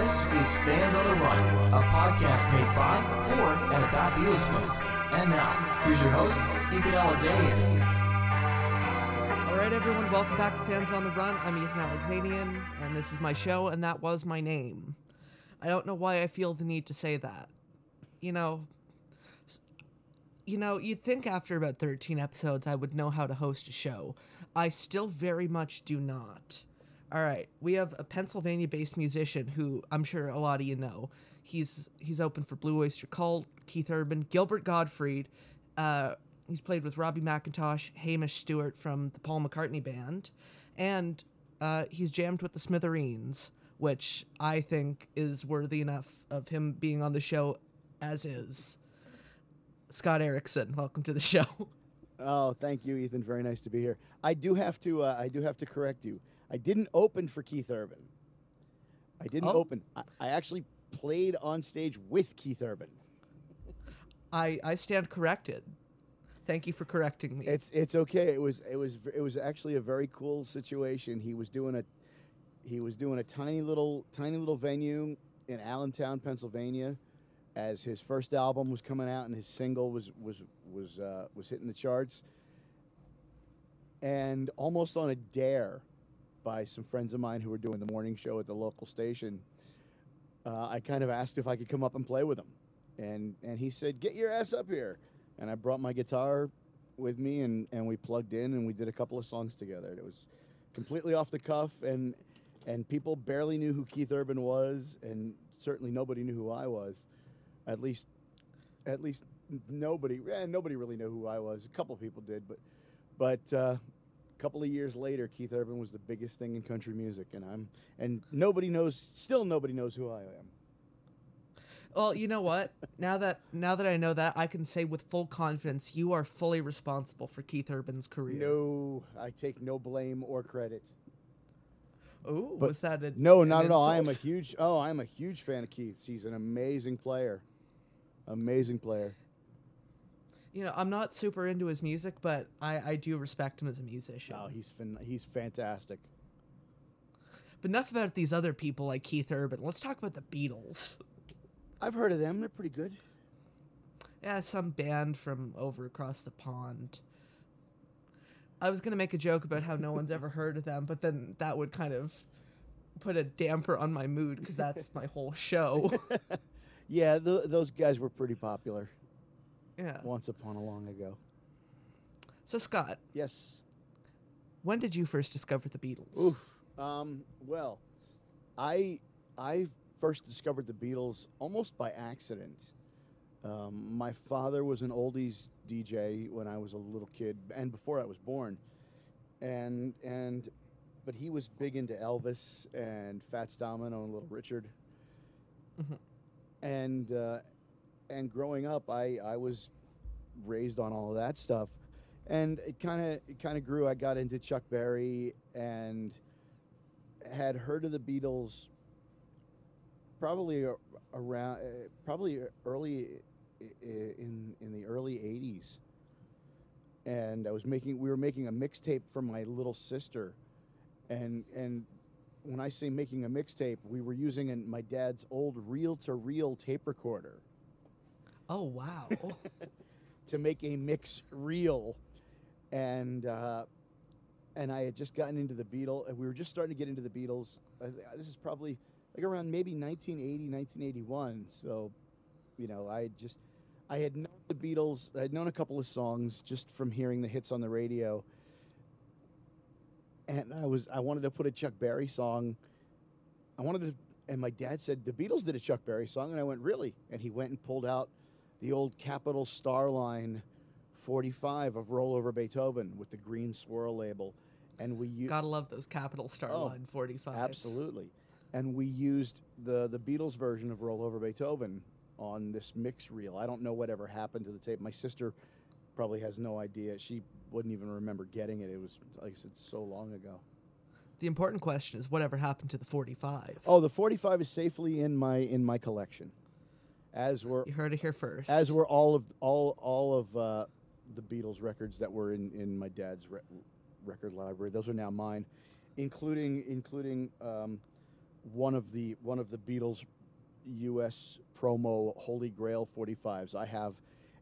This is Fans on the Run, a podcast made by, for, and about Beatles fans. And now, here's your host, Ethan Alexanian. All right, everyone, welcome back to Fans on the Run. I'm Ethan Alexanian, and this is my show, and that was my name. I don't know why I feel the need to say that. You know, you know, you'd think after about 13 episodes I would know how to host a show. I still very much do not. All right, we have a Pennsylvania-based musician who I'm sure a lot of you know. He's he's open for Blue Oyster Cult, Keith Urban, Gilbert Gottfried. Uh, he's played with Robbie McIntosh, Hamish Stewart from the Paul McCartney band, and uh, he's jammed with the Smithereens, which I think is worthy enough of him being on the show as is. Scott Erickson, welcome to the show. Oh, thank you, Ethan. Very nice to be here. I do have to. Uh, I do have to correct you. I didn't open for Keith Urban. I didn't Oh. open. I, I actually played on stage with Keith Urban. I I stand corrected. Thank you for correcting me. It's it's okay. It was it was it was actually a very cool situation. He was doing a he was doing a tiny little tiny little venue in Allentown, Pennsylvania, as his first album was coming out and his single was was was uh, was hitting the charts. And almost on a dare by some friends of mine who were doing the morning show at the local station, uh, I kind of asked if I could come up and play with him, and and he said, "Get your ass up here." And I brought my guitar with me, and and we plugged in, and we did a couple of songs together. It was completely off the cuff, and and people barely knew who Keith Urban was, and certainly nobody knew who I was. At least, at least nobody. Eh, nobody really knew who I was. A couple of people did, but but uh, couple of years later, Keith Urban was the biggest thing in country music, and I'm and nobody knows. Still, nobody knows who I am. Well, you know what? Now that now that I know that, I can say with full confidence you are fully responsible for Keith Urban's career. No, I take no blame or credit. Oh, was that a No, not at all. I am a huge. Oh, I am a huge fan of Keith. He's an amazing player. Amazing player. You know, I'm not super into his music, but I I do respect him as a musician. Oh, he's fin- he's fantastic. But enough about these other people like Keith Urban. Let's talk about the Beatles. I've heard of them. They're pretty good. Yeah, some band from over across the pond. I was gonna make a joke about how no one's ever heard of them, but then that would kind of put a damper on my mood because that's my whole show. Yeah, th- those guys were pretty popular yeah. once upon a long ago. So Scott, Yes. when did you first discover the Beatles? Oof. Um, well, I I first discovered the Beatles almost by accident. Um, my father was an oldies DJ when I was a little kid, and before I was born, and and but he was big into Elvis and Fats Domino and Little Richard, Mhm. and uh, and growing up, I I was raised on all of that stuff, and it kind of kind of grew. I got into Chuck Berry and had heard of the Beatles probably around uh, probably early in in the early 80s and I was making we were making a mixtape for my little sister. And and when I say making a mixtape we were using an, my dad's old reel to reel tape recorder Oh wow. to make a mix reel, and uh, and I had just gotten into the Beatles. and We were just starting to get into the Beatles. I this is probably like around maybe 1980, 1981. So, you know, I just I had known the Beatles. I had known a couple of songs just from hearing the hits on the radio. And I was I wanted to put a Chuck Berry song. I wanted to, and my dad said the Beatles did a Chuck Berry song, and I went really, and he went and pulled out the old Capitol Starline 45 of Roll Over Beethoven with the green swirl label, and we used Gotta love those Capitol Star Oh, Line 45. absolutely, and we used the the Beatles version of Roll Over Beethoven on this mix reel. I don't know whatever happened to the tape. My sister probably has no idea. She wouldn't even remember getting it. It was like I said so long ago. The important question is whatever happened to the 45? Oh, the 45 is safely in my in my collection, as were You heard it here first. as were all of all all of uh, the Beatles records that were in in my dad's re- record library. Those are now mine, including including um, one of the one of the Beatles U.S. promo Holy Grail 45s. I have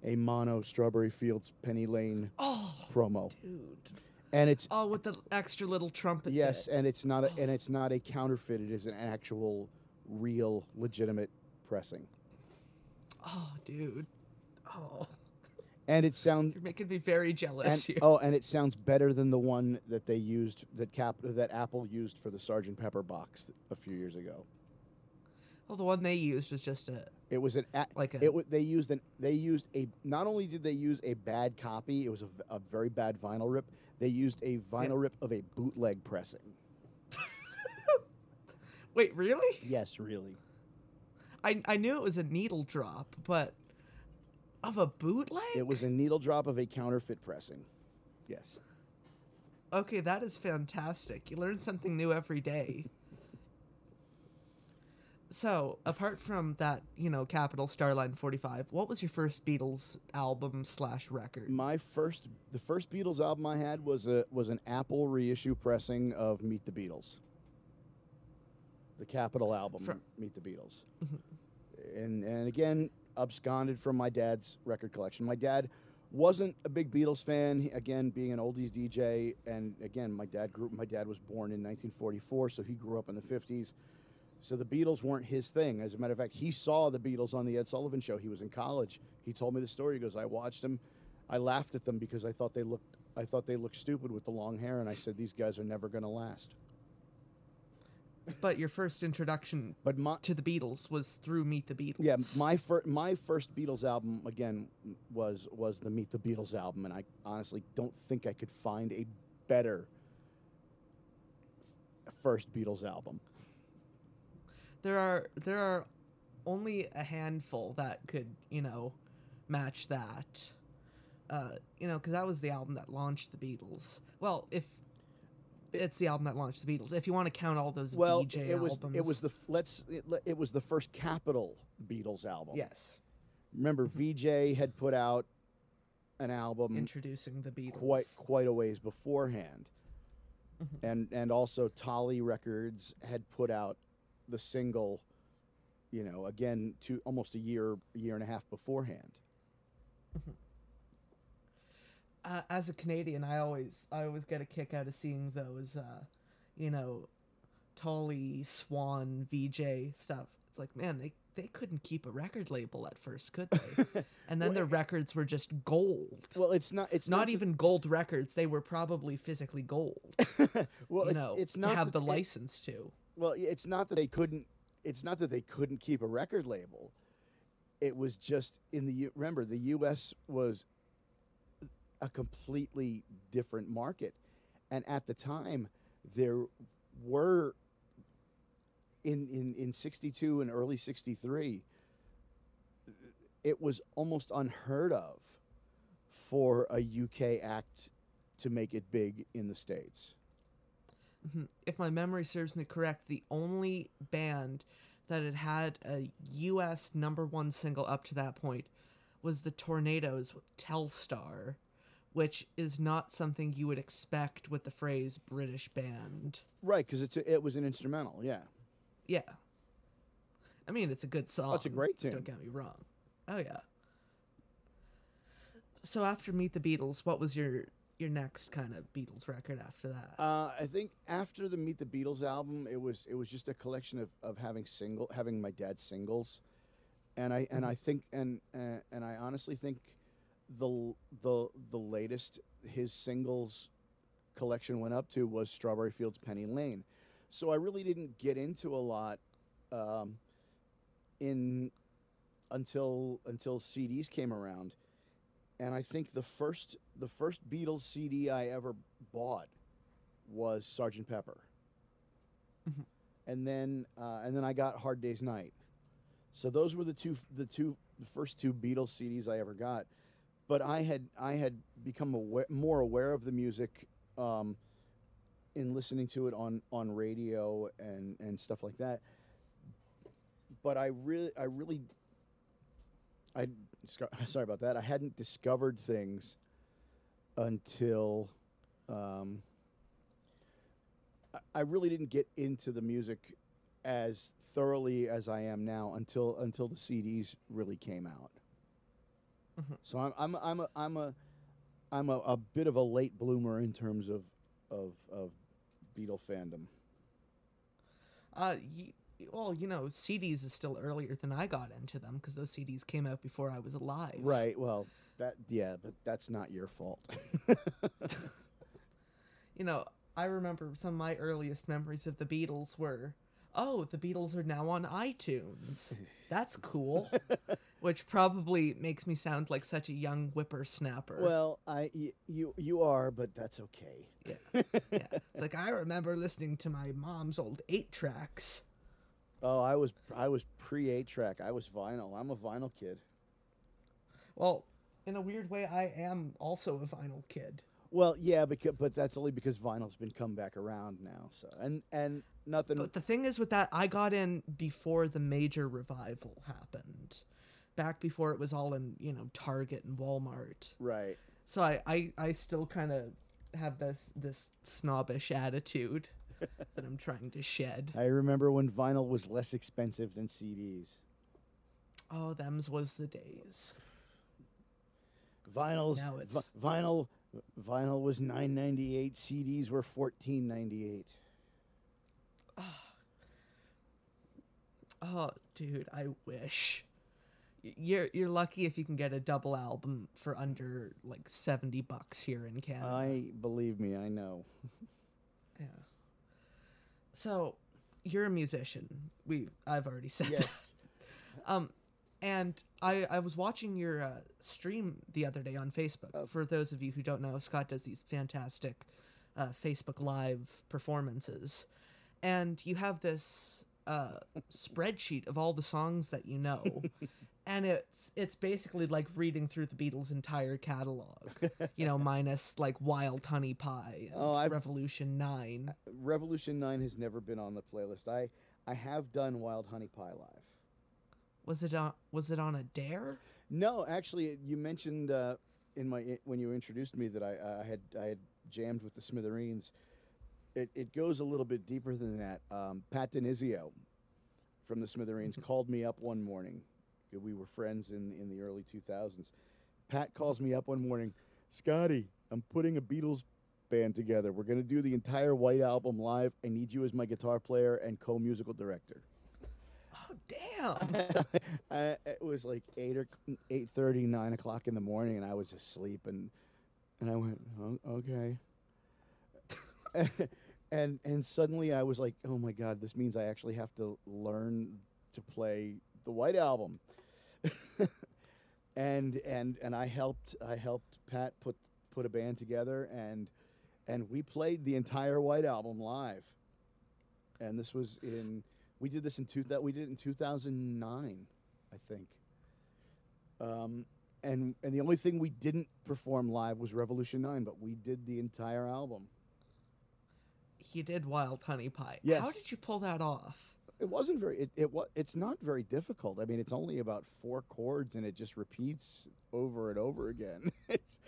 a mono Strawberry Fields Penny Lane Oh, promo, dude. and it's Oh, with the extra little trumpet. yes, bit. and it's not a, and it's not a counterfeit. It is an actual, real, legitimate pressing, Oh, dude. Oh, and it sound you're making me very jealous and, here. oh, and it sounds better than the one that they used that Cap that Apple used for the Sergeant Pepper box a few years ago. Well, the one they used was just a. It was an a- Like a- it they used an they used a not only did they use a bad copy, it was a very bad vinyl rip. They used a vinyl rip of a bootleg pressing. Wait, really? Yes, really. I I knew it was a needle drop, but of a bootleg. It was a needle drop of a counterfeit pressing. Yes. Okay, that is fantastic. You learn something new every day. So, apart from that, you know, Capitol Starline 45, what was your first Beatles album slash record? My first the first Beatles album I had was a was an Apple reissue pressing of Meet the Beatles. The Capitol album Fro- Meet the Beatles. Mm-hmm. and and again absconded from my dad's record collection. My dad wasn't a big Beatles fan. He- again, being an oldies DJ, and again, my dad grew. My dad was born in 1944, so he grew up in the 50s. So the Beatles weren't his thing. As a matter of fact, he saw the Beatles on the Ed Sullivan Show. He was in college. He told me the story. He goes, "I watched them. I laughed at them because I thought they looked. I thought they looked stupid with the long hair, and I said these guys are never going to last." But your first introduction But my to the Beatles was through Meet the Beatles. Yeah, my fir- my first Beatles album again was was the Meet the Beatles album, and I honestly don't think I could find a better first Beatles album. there are there are only a handful that could you know match that uh you know because that was the album that launched the beatles well if it's the album that launched the beatles. If you want to count all those Well, VJ it was albums it was the let's it, it was the first Capitol Beatles album. yes. Remember, VJ had put out an album introducing the beatles. quite quite a ways beforehand, mm-hmm. and and also Tollie Records had put out the single, you know, again to almost a year year and a half beforehand. Mm-hmm. Uh, as a Canadian, I always I always get a kick out of seeing those, uh, you know, Tollie Swan VJ stuff. It's like, man, they they couldn't keep a record label at first, could they? and then their records were just gold. Well, it's not. It's not not, even gold records; they were probably physically gold. well, you it's, know, it's to have the they- license to. Well, it's not that they couldn't. It's not that they couldn't keep a record label. It was just in the remember the U.S. was a completely different market, and at the time there were in in in '62 and early '63. It was almost unheard of for a UK act to make it big in the states. Mm-hmm. If my memory serves me correct, the only band that had had a U.S. number one single up to that point was the Tornados with Telstar, which is not something you would expect with the phrase British band. Right, because it's a, it was an instrumental, yeah. Yeah. I mean, it's a good song. it's a great tune. Don't get me wrong. Oh yeah. So after Meet the Beatles, what was your your next kind of Beatles record after that? Uh, I think after the Meet the Beatles album, it was it was just a collection of, of having single having my dad's singles, and I and I think and uh, and I honestly think the the the latest his singles collection went up to was Strawberry Fields Penny Lane, so I really didn't get into a lot, um, in until until CDs came around, and I think the first the first Beatles CD I ever bought was Sergeant Pepper, and then uh, and then I got Hard Day's Night. So those were the two the two the first two Beatles CDs I ever got. But I had I had become aware, more aware of the music um, in listening to it on on radio and and stuff like that. But I really I really I sorry about that. I hadn't discovered things until um, I, really didn't get into the music as thoroughly as I am now until until the CDs really came out. So I'm I'm I'm a I'm a I'm a, a bit of a late bloomer in terms of of of Beatle fandom. Uh, y- well, you know, CDs is still earlier than I got into them because those CDs came out before I was alive. Right. Well, that yeah, but that's not your fault. You know, I remember some of my earliest memories of the Beatles were, oh, the Beatles are now on iTunes. That's cool. Which probably makes me sound like such a young whippersnapper. well, I y- you you are, but that's okay. yeah. It's like I remember listening to my mom's old eight tracks. Oh, I was I was pre eight track. I was vinyl. I'm a vinyl kid. Well, in a weird way, I am also a vinyl kid. Well, yeah, because but that's only because vinyl's been come back around now. So and and nothing. But the thing is with that, I got in before the major revival happened. Back before it was all in, you know, Target and Walmart. right. So I, I, I still kind of have this this snobbish attitude that I'm trying to shed. I remember when vinyl was less expensive than CDs. Oh, them's was the days. Vinyls. Now it's- vinyl. Vinyl was nine ninety eight. CDs were fourteen ninety eight. Ah. Oh, dude, I wish. You're you're lucky if you can get a double album for under like seventy bucks here in Canada. I believe me. I know. yeah. So, you're a musician. We I've already said that. Yes. Um, and I I was watching your uh, stream the other day on Facebook. For those of you who don't know, Scott does these fantastic uh, Facebook Live performances, and you have this uh, spreadsheet of all the songs that you know. And it's it's basically like reading through the Beatles' entire catalog, you know, minus like Wild Honey Pie and Oh, I've- Revolution Nine. Revolution Nine has never been on the playlist. I I have done Wild Honey Pie live. Was it on Was it on a dare? No, actually, you mentioned uh, in my when you introduced me that I, I had I had jammed with the Smithereens. It, it goes a little bit deeper than that. Um, Pat DiNizio from the Smithereens called me up one morning. We were friends in in the early 2000s. Pat calls me up one morning, Scotty, I'm putting a Beatles band together. We're going to do the entire White Album live. I need you as my guitar player and co-musical director. Oh damn! I, it was like eight or eight thirty, nine o'clock in the morning, and I was asleep, and and I went, oh, okay. and and suddenly I was like, oh my god, this means I actually have to learn to play the White Album. and and and I helped I helped Pat put put a band together, and and we played the entire White Album live. And this was in we did this in two that we did it in 2009, I think. Um, and and the only thing we didn't perform live was Revolution 9, but we did the entire album. He did Wild Honey Pie. Yes. How did you pull that off? It wasn't very it, it wa- it's not very difficult. I mean, it's only about four chords and it just repeats over and over again. it's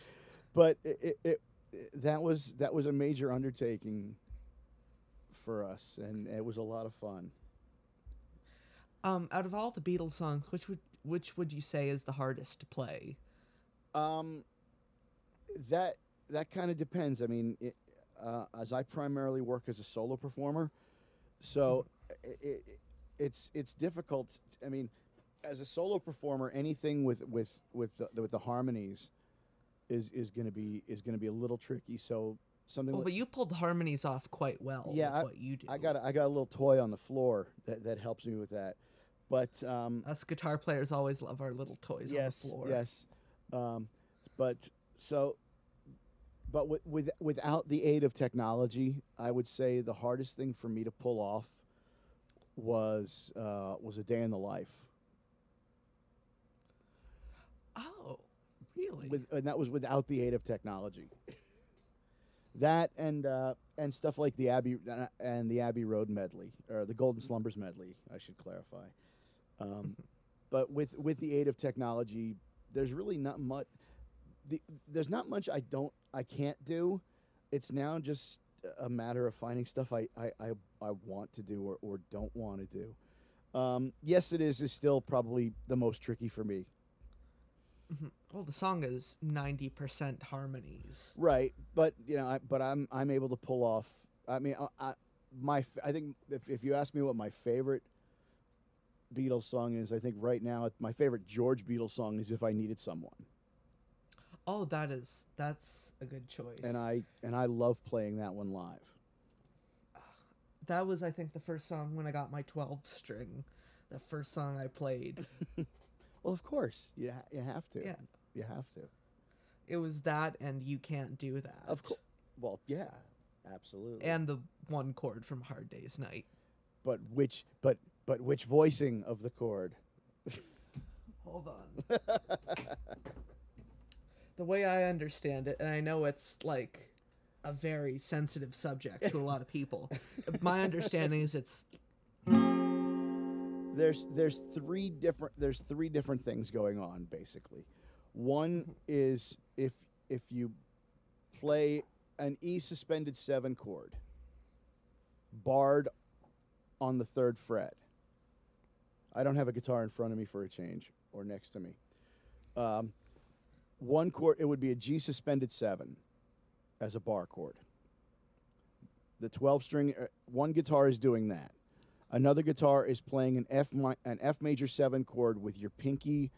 but it, it, it that was that was a major undertaking for us and it was a lot of fun. Um, out of all the Beatles songs, which would which would you say is the hardest to play? Um, that that kind of depends. I mean, it, uh, as I primarily work as a solo performer, so i i it's it's difficult. I mean, as a solo performer, anything with with with the, with the harmonies is is going to be is going to be a little tricky. So something. Well, like, but you pulled the harmonies off quite well. yeah, with I, what you do. I got a, I got a little toy on the floor that that helps me with that. But um, us guitar players always love our little toys yes, on the floor. Yes, um, but so, but with, with without the aid of technology, I would say the hardest thing for me to pull off was uh, was a day in the life. Oh, really? With, and that was without the aid of technology. that and uh, and stuff like the Abbey uh, and the Abbey Road medley or the Golden Slumbers medley, I should clarify. Um, but with with the aid of technology, there's really not much. The, there's not much I don't I can't do. It's now just a matter of finding stuff I I, I, I want to do or, or don't want to do. Um, yes, it is is still probably the most tricky for me. Well, the song is 90% harmonies. Right, but you know, I, but I'm I'm able to pull off. I mean, I, I my f- I think if if you ask me what my favorite Beatles song is, I think right now my favorite George Beatles song is "If I Needed Someone," Oh, that is that's a good choice. and I and I love playing that one live. that was I think the first song when I got my 12 string. The first song I played. Well, of course, you ha- you have to. Yeah. you have to. It was that and You Can't Do That. Of course. Well, yeah, absolutely. And the one chord from Hard Day's Night. but which but but which voicing of the chord? Hold on. the way I understand it, and I know it's like a very sensitive subject to a lot of people. My understanding is it's there's there's three different there's three different things going on basically. One is if if you play an E suspended seven chord, barred on the third fret. I don't have a guitar in front of me for a change or next to me. Um, one chord it would be a G suspended seven as a bar chord. The 12 string uh, one guitar is doing that. Another guitar is playing an F mi- an F major seven chord with your pinky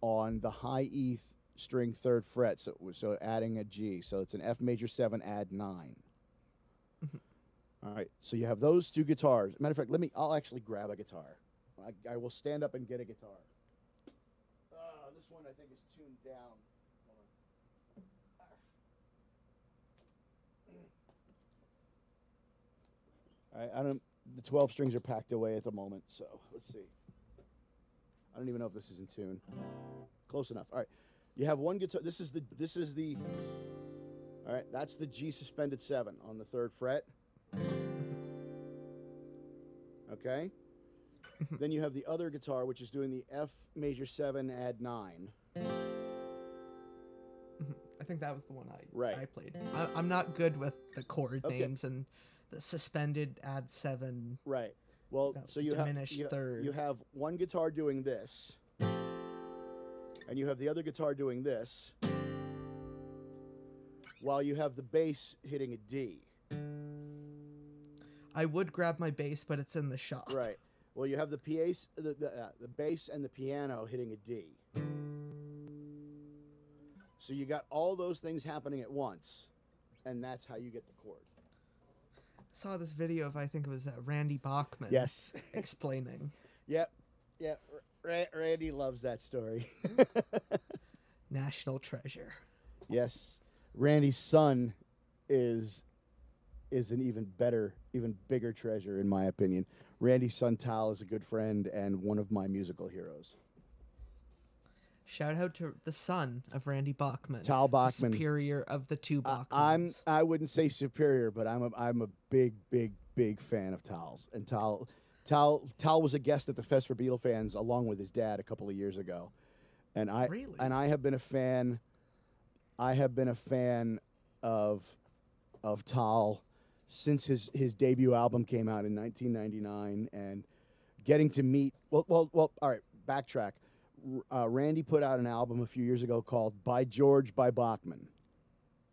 on the high E th- string third fret, so so adding a G. So it's an F major seven add 9 All right, so you have those two guitars. Matter of fact, let me. I'll actually grab a guitar. I, I will stand up and get a guitar. Uh, this one I think is tuned down. Hold on. All right, I don't. The twelve strings are packed away at the moment, so let's see. I don't even know if this is in tune. Close enough. All right, you have one guitar. This is the. This is the. All right, that's the G suspended seven on the third fret. Okay. then you have the other guitar, which is doing the F major seven add nine. I think that was the one I Right. I played. I, I'm not good with the chord Okay. names and suspended add seven. Right. Well, No, so you have diminished you, third. you have one guitar doing this, and you have the other guitar doing this, while you have the bass hitting a D. I would grab my bass, but it's in the shop. Right. Well, you have the PA, the the, uh, the bass and the piano hitting a D. So you got all those things happening at once, and that's how you get the chord. Saw this video of I think it was uh, Randy Bachman. Yes. explaining Yep. Yep. Ra- Randy loves that story. National Treasure. Yes, Randy's son is is an even better, even bigger treasure in my opinion. Randy's son Tal is a good friend and one of my musical heroes. Shout out to the son of Randy Bachman. Tal Bachman. superior of the two I- Bachmans. I'm I wouldn't say superior, but I'm a I'm a big big big fan of Tal's. And Tal Tal Tal was a guest at the Fest for Beatle fans along with his dad a couple of years ago. And I Really? and I have been a fan I have been a fan of of Tal since his his debut album came out in 1999 and getting to meet well well well all right backtrack uh, Randy put out an album a few years ago called By George by Bachman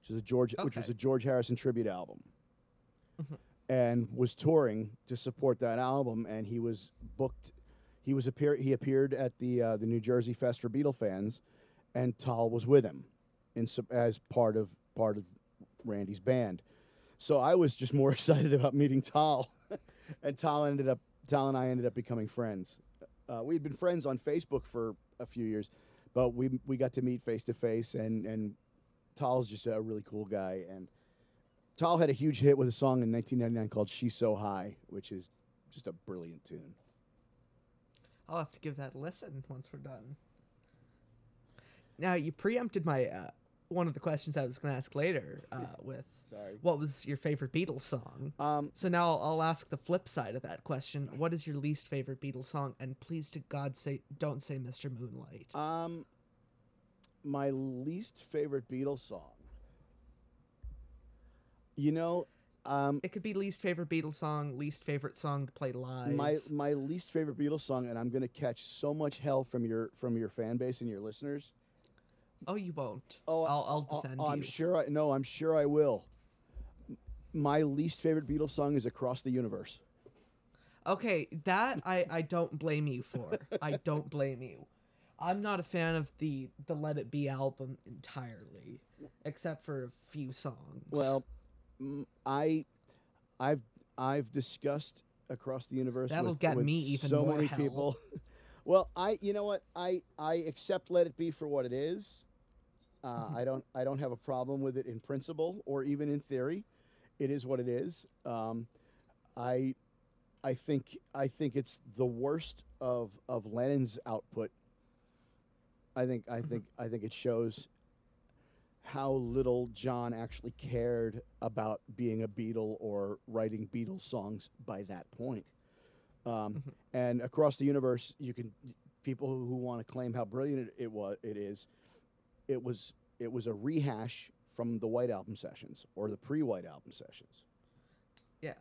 which is a George which was a George Harrison tribute album. And was touring to support that album and he was booked he was appear he appeared at the uh, the New Jersey Fest for Beatle fans and Tal was with him in as part of part of Randy's band. So I was just more excited about meeting Tal. And Tal ended up Tal and I ended up becoming friends uh, we'd been friends on Facebook for a few years but we we got to meet face to face and and Tal's just a really cool guy and Tal had a huge hit with a song in 1999 called "She's So High," which is just a brilliant tune. I'll have to give that a listen once we're done. Now you preempted my uh, one of the questions I was going to ask later uh, with Sorry. what was your favorite Beatles song. Um, So now I'll, I'll ask the flip side of that question. What is your least favorite Beatles song? And please to God say don't say Mr. Moonlight. um, my least favorite Beatles song. You know, Um, It could be least favorite Beatles song, least favorite song to play live. my my least favorite Beatles song, and I'm gonna catch so much hell from your from your fan base and your listeners. Oh, you won't. Oh, I'll, I'll oh, defend oh, you. I'm sure. I no, I'm sure I will. My least favorite Beatles song is "Across the Universe." Okay, that I, I don't blame you for. I don't blame you. I'm not a fan of the the Let It Be album entirely, except for a few songs. Well, I, I've I've discussed across the universe. That'll with, get with me even so more many hell. people. well, I you know what I I accept Let It Be for what it is. Uh, Mm-hmm. I don't I don't have a problem with it in principle or even in theory. It is what it is. Um, I I think I think it's the worst of of Lennon's output. I think I think I think it shows how little John actually cared about being a Beatle or writing Beatles songs by that point. Um, and across the universe, you can people who, who want to claim how brilliant it, it was. It is. It was. It was a rehash from the White Album sessions or the pre-White Album sessions. yeah.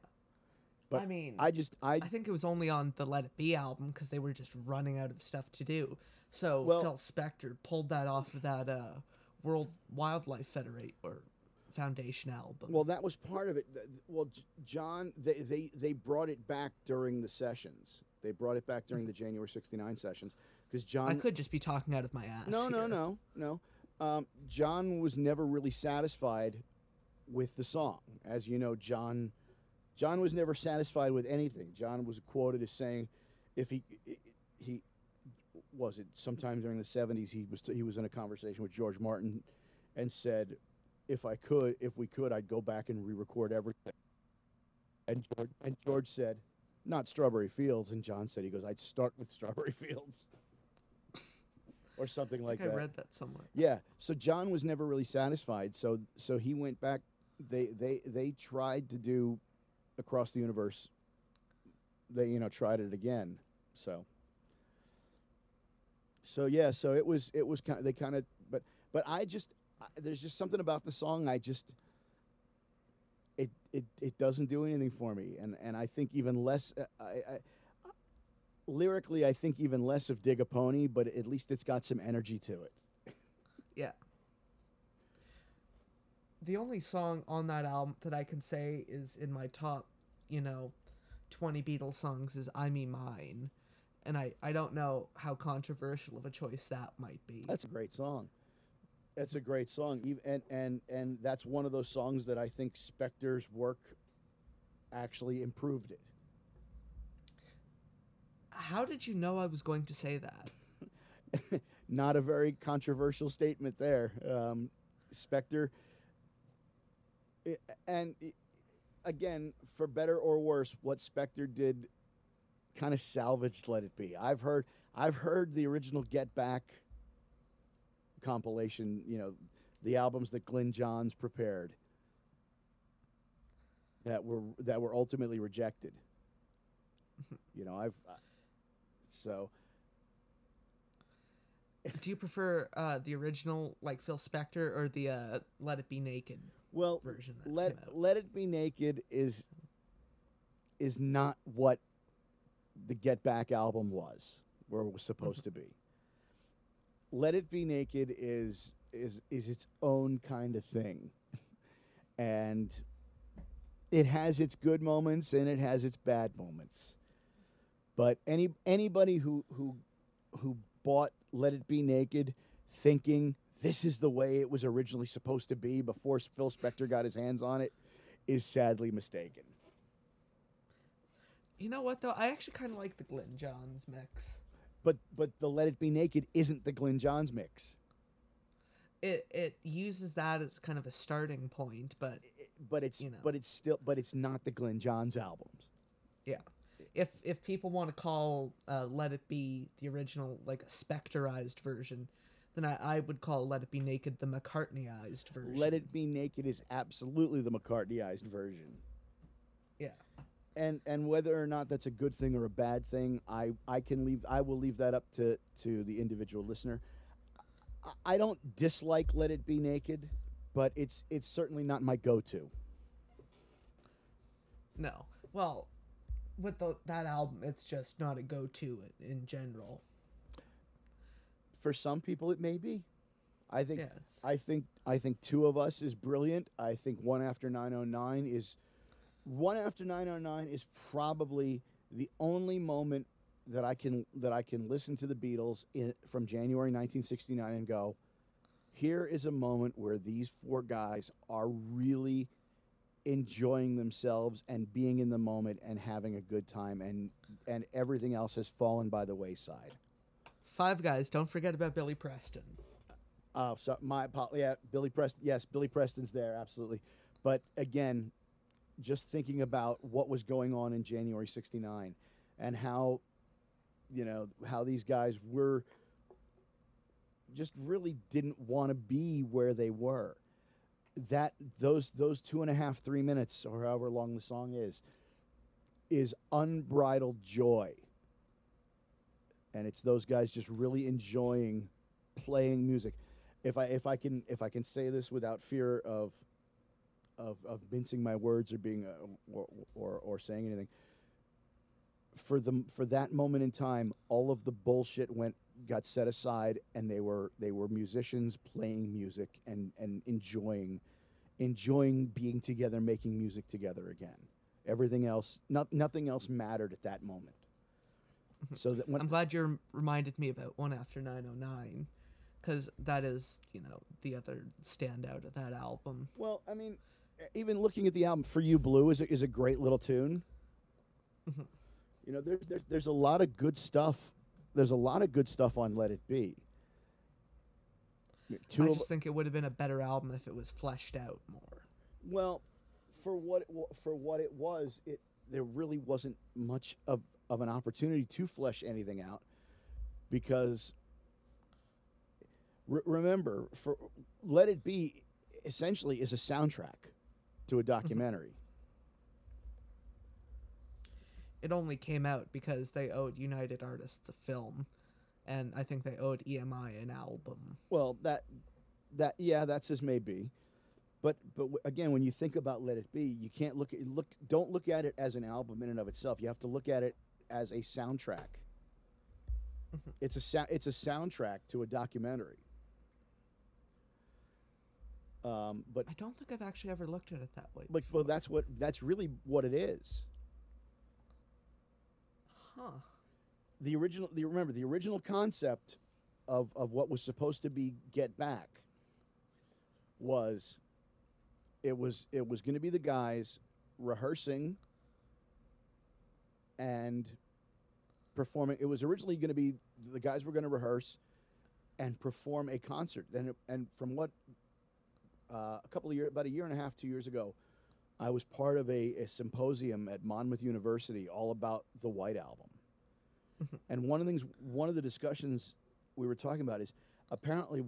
But I mean, I just I I think it was only on the Let It Be album because they were just running out of stuff to do. So Well- Phil Spector pulled that off of that uh, World Wildlife Federate or Foundation album. Well, that was part of it. Well, John, they, they, they brought it back during the sessions. They brought it back during the January 69 sessions because John. I could just be talking out of my ass. No, no, no, no. Um, John was never really satisfied with the song. As you know, John John was never satisfied with anything. John was quoted as saying, if he he was it sometime during the 70s he was he was in a conversation with George Martin and said, if I could, if we could, I'd go back and re-record everything. And George, and George said, not Strawberry Fields. And John said, he goes, I'd start with Strawberry Fields. Or something I like I that. read that somewhere. Yeah. So John was never really satisfied. So so he went back. They they they tried to do across the universe. They you know tried it again. So. So yeah. So it was it was kind. They kind of but but I just I, there's just something about the song I just. It, it, it doesn't do anything for me, and, and I think even less. uh, I, I, lyrically, I think even less of "Dig a Pony," but at least it's got some energy to it. Yeah. The only song on that album that I can say is in my top, you know, 20 Beatles songs is I Me Mine. And I, I don't know how controversial of a choice that might be. That's a great song. That's a great song, and and and that's one of those songs that I think Spector's work actually improved it. How did you know I was going to say that? Not a very controversial statement there, um, Spector. i- and again, for better or worse, what Spector did kind of salvaged "Let It Be." I've heard I've heard the original Get Back compilation. You know, the albums that Glyn Johns prepared that were that were ultimately rejected. you know, I've so Do you prefer uh, the original, like Phil Spector, or the uh, Let It Be Naked? well version let let it be naked is is not what the Get Back album was or was supposed to be. Let It Be Naked is is is its own kind of thing. and it has its good moments and it has its bad moments. But any anybody who who who bought Let It Be Naked thinking this is the way it was originally supposed to be before Phil Spector got his hands on it is sadly mistaken. You know what, though? I actually kind of like the Glyn Johns mix. But but the Let It Be Naked isn't the Glyn Johns mix. It, it uses that as kind of a starting point, but But it's You know. but it's still but it's not the Glyn Johns albums. Yeah. If if people want to call uh, Let It Be the original like a specterized version, then I, I would call Let It Be Naked the McCartneyized version. Let It Be Naked is absolutely the McCartneyized version. Yeah. And and whether or not that's a good thing or a bad thing, I, I can leave I will leave that up to, to the individual listener. I, I don't dislike Let It Be Naked, but it's it's certainly not my go to. No. Well, with the, that album, it's just not a go-to in, in general. For some people, it may be. I think. It's- I think. I think two of us is brilliant. I think one after 909 is. One after 909 is probably the only moment that I can that I can listen to the Beatles in, from January 1969 and go, here is a moment where these four guys are really enjoying themselves and being in the moment and having a good time and and everything else has fallen by the wayside. Five Guys. Don't forget about Billy Preston. Oh, so my yeah, Billy Preston. Yes, Billy Preston's there, absolutely. But again, just thinking about what was going on in January '69 and how, you know, how these guys were just really didn't want to be where they were. That those those two and a half, three minutes, or however long the song is, is unbridled joy. And it's those guys just really enjoying playing music. If I if I can if I can say this without fear of of of mincing my words or being uh, or, or or saying anything, for the for that moment in time, all of the bullshit went got set aside, and they were they were musicians playing music and and enjoying enjoying being together, making music together again. Everything else, not, nothing else mattered at that moment. Mm-hmm. So that when I'm glad you reminded me about One After 909, because that is, you know, the other standout of that album. Well, I mean, even looking at the album, "For You Blue" is a, is a great little tune. Mm-hmm. you know, there's there's there's a lot of good stuff. There's a lot of good stuff on "Let It Be." Two I just think it would have been a better album if it was fleshed out more. well, for what it, for what it was, it there really wasn't much of of an opportunity to flesh anything out because re- remember, for "Let It Be" essentially is a soundtrack to a mm-hmm. documentary. It only came out because they owed United Artists a film, and I think they owed EMI an album. Well, that that yeah, that's as may be, but but again, when you think about "Let It Be," you can't look at look. Don't look at it as an album in and of itself. You have to look at it as a soundtrack. It's a it's a soundtrack to a documentary. Um, but I don't think I've actually ever looked at it that way. but well, that's what that's really what it is. Huh. the original the remember the original concept of of what was supposed to be get back was it was it was going to be the guys rehearsing and performing it was originally going to be the guys were going to rehearse and perform a concert and and from what uh, a couple of years about a year and a half two years ago I was part of a, a symposium at Monmouth University all about the White Album. and one of the things, one of the discussions we were talking about is apparently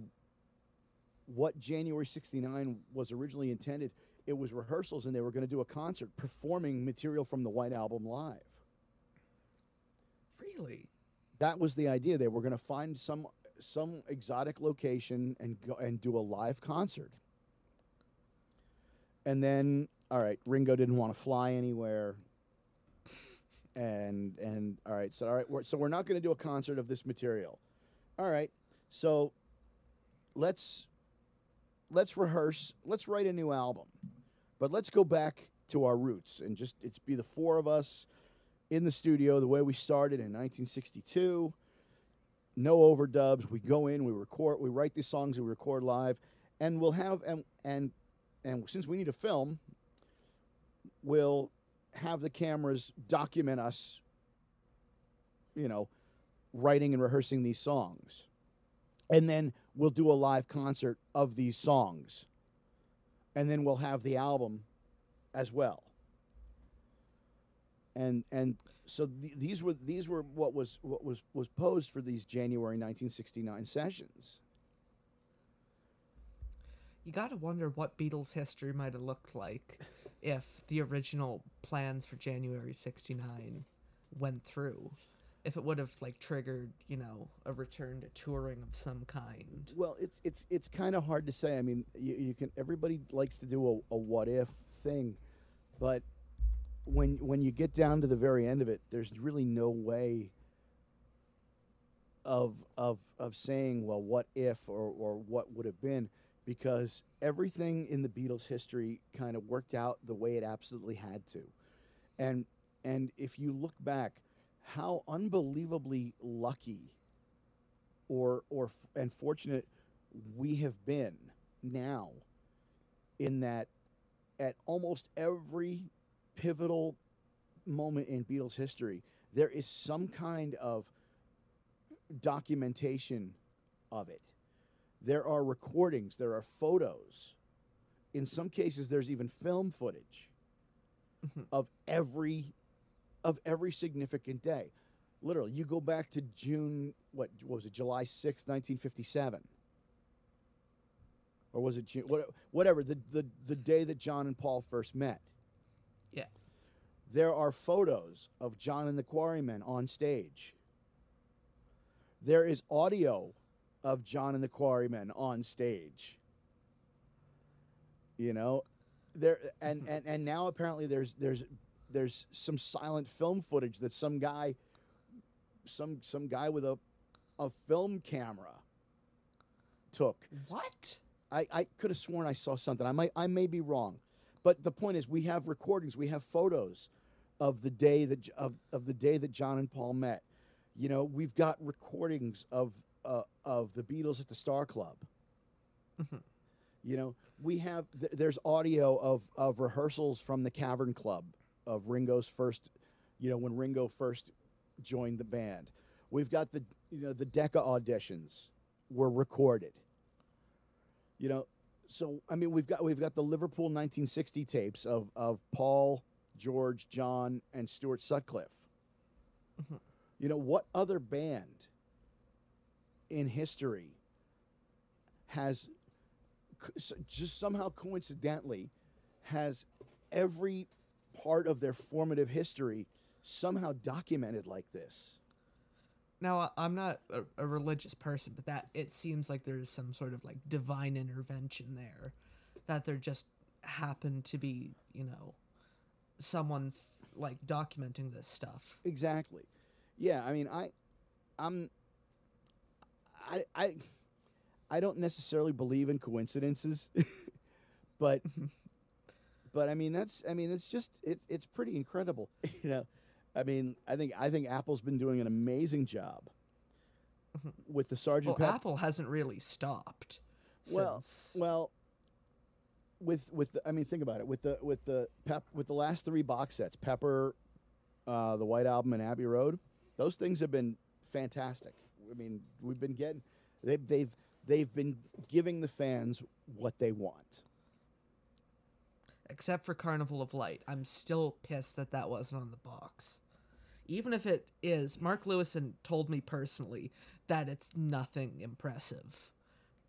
what January 69 was originally intended, it was rehearsals and they were going to do a concert performing material from the White Album live. Really? That was the idea. They were going to find some some exotic location and go and do a live concert. And then, all right, Ringo didn't want to fly anywhere. And and all right, so all right, we're, so we're not going to do a concert of this material. All right, so let's let's rehearse. Let's write a new album, but let's go back to our roots and just it's be the four of us in the studio the way we started in 1962 no overdubs. We go in, we record, we write these songs, we record live, and we'll have and and and since we need a film, we'll have the cameras document us. You know, writing and rehearsing these songs, and then we'll do a live concert of these songs, and then we'll have the album as well. And and so th- these were these were what was what was was posed for these January 1969 sessions. You gotta wonder what Beatles history might have looked like if the original plans for January '69 went through. If it would have like triggered, you know, a return to touring of some kind. Well, it's it's it's kind of hard to say. I mean, you, you can everybody likes to do a, a what if thing, but when when you get down to the very end of it, there's really no way of of of saying, well, what if or or what would have been, because everything in the Beatles' history kind of worked out the way it absolutely had to, and and if you look back, how unbelievably lucky or or f- and fortunate we have been now in that at almost every pivotal moment in Beatles history, there is some kind of documentation of it. There are recordings, there are photos. In some cases, there's even film footage mm-hmm. of every of every significant day. Literally, you go back to June, what, what was it, July 6th, 1957? Or was it June? What, whatever, the, the, the day that John and Paul first met. Yeah. There are photos of John and the Quarrymen on stage. There is audio of John and the Quarrymen on stage. You know, there and, and, and now apparently there's there's there's some silent film footage that some guy some some guy with a a film camera took. What? I, I could have sworn I saw something. I might I may be wrong, but the point is we have recordings, we have photos of the day that of, of the day that John and Paul met. You know, we've got recordings of uh, of the Beatles at the Star Club. You know, we have th- there's audio of of rehearsals from the Cavern Club of Ringo's first, you know, when Ringo first joined the band. We've got the you know the Decca auditions were recorded. You know, so I mean we've got we've got the Liverpool 1960 tapes of of Paul, George, John, and Stuart Sutcliffe. You know what other band in history has just somehow coincidentally has every part of their formative history somehow documented like this. Now I'm not a, a religious person, but that it seems like there's some sort of like divine intervention there, that there just happened to be, you know, someone th- like documenting this stuff. Exactly. Yeah, I mean, I, I'm, I, I, I don't necessarily believe in coincidences, but, but I mean that's I mean it's just it, it's pretty incredible, you know. I mean, I think I think Apple's been doing an amazing job with the Well, Sergeant Pep- Apple hasn't really stopped. well, since, well, with with the, I mean, think about it with the with the pep with the last three box sets, Pepper, uh, the White Album, and Abbey Road. Those things have been fantastic. I mean, we've been getting they've they've they've been giving the fans what they want. except for Carnival of Light, I'm still pissed that that wasn't on the box. Even if it is, Mark Lewisohn told me personally that it's nothing impressive.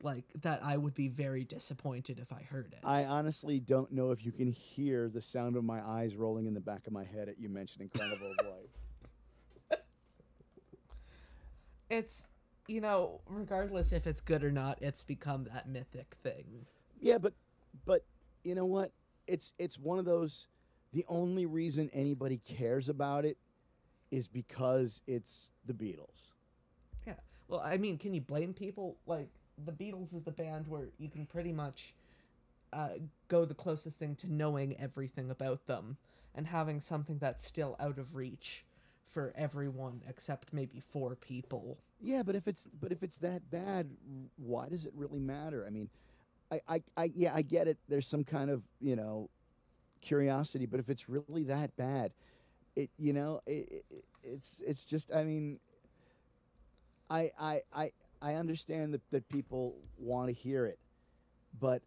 Like that I would be very disappointed if I heard it. I honestly don't know if you can hear the sound of my eyes rolling in the back of my head at you mentioning Carnival of Light. It's you know, regardless if it's good or not, it's become that mythic thing. Yeah, but but you know what? It's it's one of those. The only reason anybody cares about it is because it's the Beatles. Yeah. Well, I mean, can you blame people? Like, the Beatles is the band where you can pretty much uh, go the closest thing to knowing everything about them and having something that's still out of reach for everyone except maybe four people. Yeah, but if it's but if it's that bad, why does it really matter? I mean, I I, I yeah I get it. There's some kind of you know curiosity, but if it's really that bad, it you know it, it, it's it's just I mean, I I I I understand that that people want to hear it, but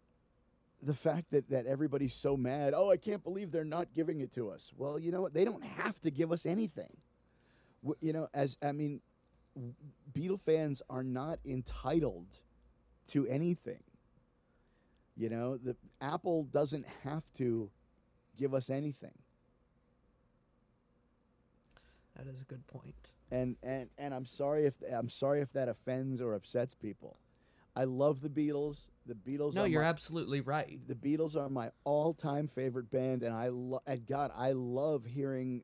the fact that that everybody's so mad, oh, I can't believe they're not giving it to us. Well, you know what? They don't have to give us anything. You know, as I mean, Beatle fans are not entitled to anything. You know, the Apple doesn't have to give us anything. That is a good point. And and and I'm sorry if I'm sorry if that offends or upsets people. I love the Beatles. The Beatles. No, are you're my, absolutely right. the Beatles are my all-time favorite band, and I lo- and God, I love hearing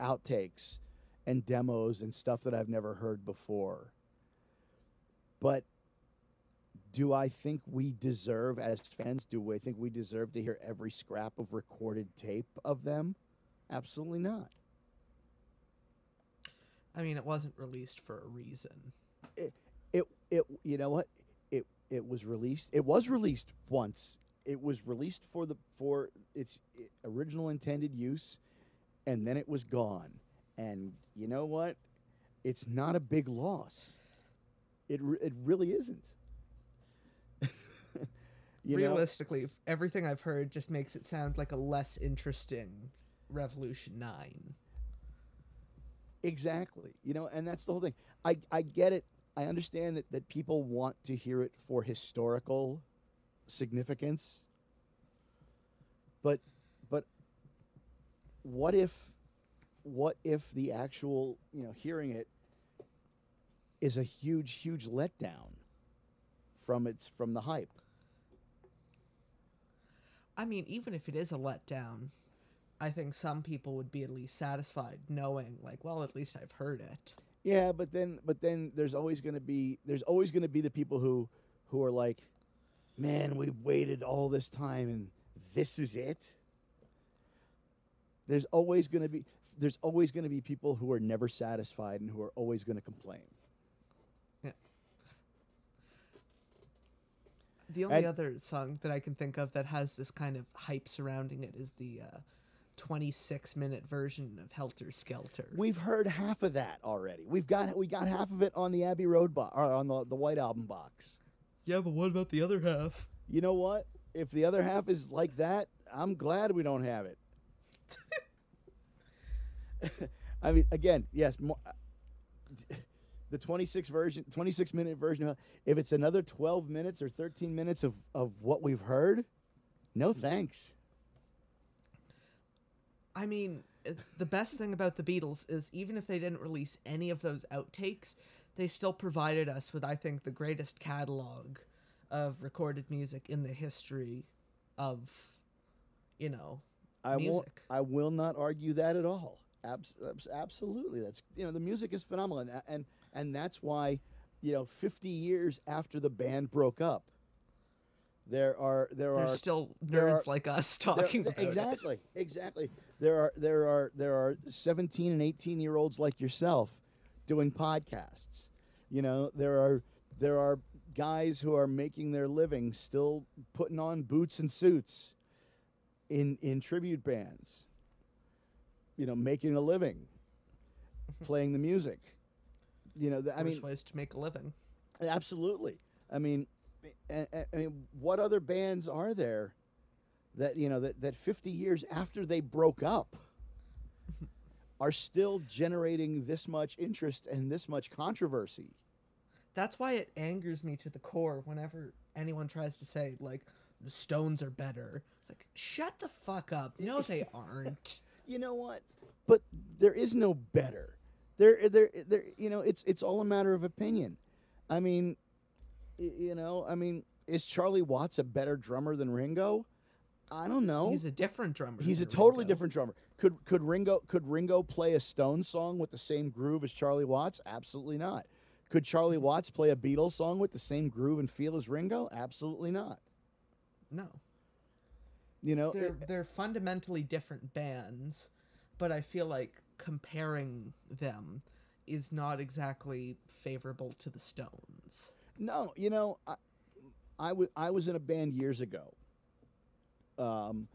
outtakes and demos and stuff that I've never heard before. But do I think we deserve, as fans, do we think we deserve to hear every scrap of recorded tape of them? Absolutely not. I mean, it wasn't released for a reason. It, it, you know what? It, it was released. It was released once. It was released for the for its eh, original intended use, and then it was gone. And you know what? It's not a big loss. It re- it really isn't. you know? Realistically, everything I've heard just makes it sound like a less interesting Revolution 9. Exactly. You know, and that's the whole thing. I, I get it. I understand that, that people want to hear it for historical significance. But but what if what if the actual, you know, hearing it is a huge, huge letdown from its from the hype? I mean, even if it is a letdown, I think some people would be at least satisfied knowing, like, well, at least I've heard it. Yeah, but then but then there's always going to be there's always going to be the people who who are like, "Man, we waited all this time and this is it." There's always going to be there's always going to be people who are never satisfied and who are always going to complain. Yeah. The only And- other song that I can think of that has this kind of hype surrounding it is the uh, 26 minute version of Helter Skelter. We've heard half of that already. We've got we got half of it on the Abbey Road box or on the the White Album box. yeah, but what about the other half? You know what? If the other half is like that, I'm glad we don't have it. I mean, again, yes, mo- uh, the 26 version, 26 minute version. Of, if it's another 12 minutes or 13 minutes of of what we've heard, no mm-hmm. thanks. I mean, uh, the best thing about the Beatles is even if they didn't release any of those outtakes, they still provided us with, I think, the greatest catalog of recorded music in the history of, you know, I won't. music. I will not argue that at all. Abs- abs- absolutely, that's you know the music is phenomenal, and and and that's why, you know, 50 years after the band broke up, there are there There's are still there nerds are- like us talking th- about it. exactly exactly. There are there are there are 17 and 18 year olds like yourself doing podcasts. You know there are there are guys who are making their living still putting on boots and suits in in tribute bands you know making a living playing the music you know th- i Worst mean ways to make a living. Absolutely. I mean, I, I- I mean, what other bands are there that you know that, that 50 years after they broke up are still generating this much interest and this much controversy? That's why it angers me to the core whenever anyone tries to say like the Stones are better. It's like shut the fuck up. No, they aren't. You know what? But there is no better. There, there, there. You know, it's it's all a matter of opinion. I mean, you know, I mean, is Charlie Watts a better drummer than Ringo? I don't know. He's a different drummer. He's a totally Ringo. different drummer. Could could Ringo could Ringo play a Stone song with the same groove as Charlie Watts? Absolutely not. Could Charlie Watts play a Beatles song with the same groove and feel as Ringo? Absolutely not. No, You know, they're it- they're fundamentally different bands, but I feel like comparing them is not exactly favorable to the Stones. no, you know, I, I, w- I was in a band years ago. Um,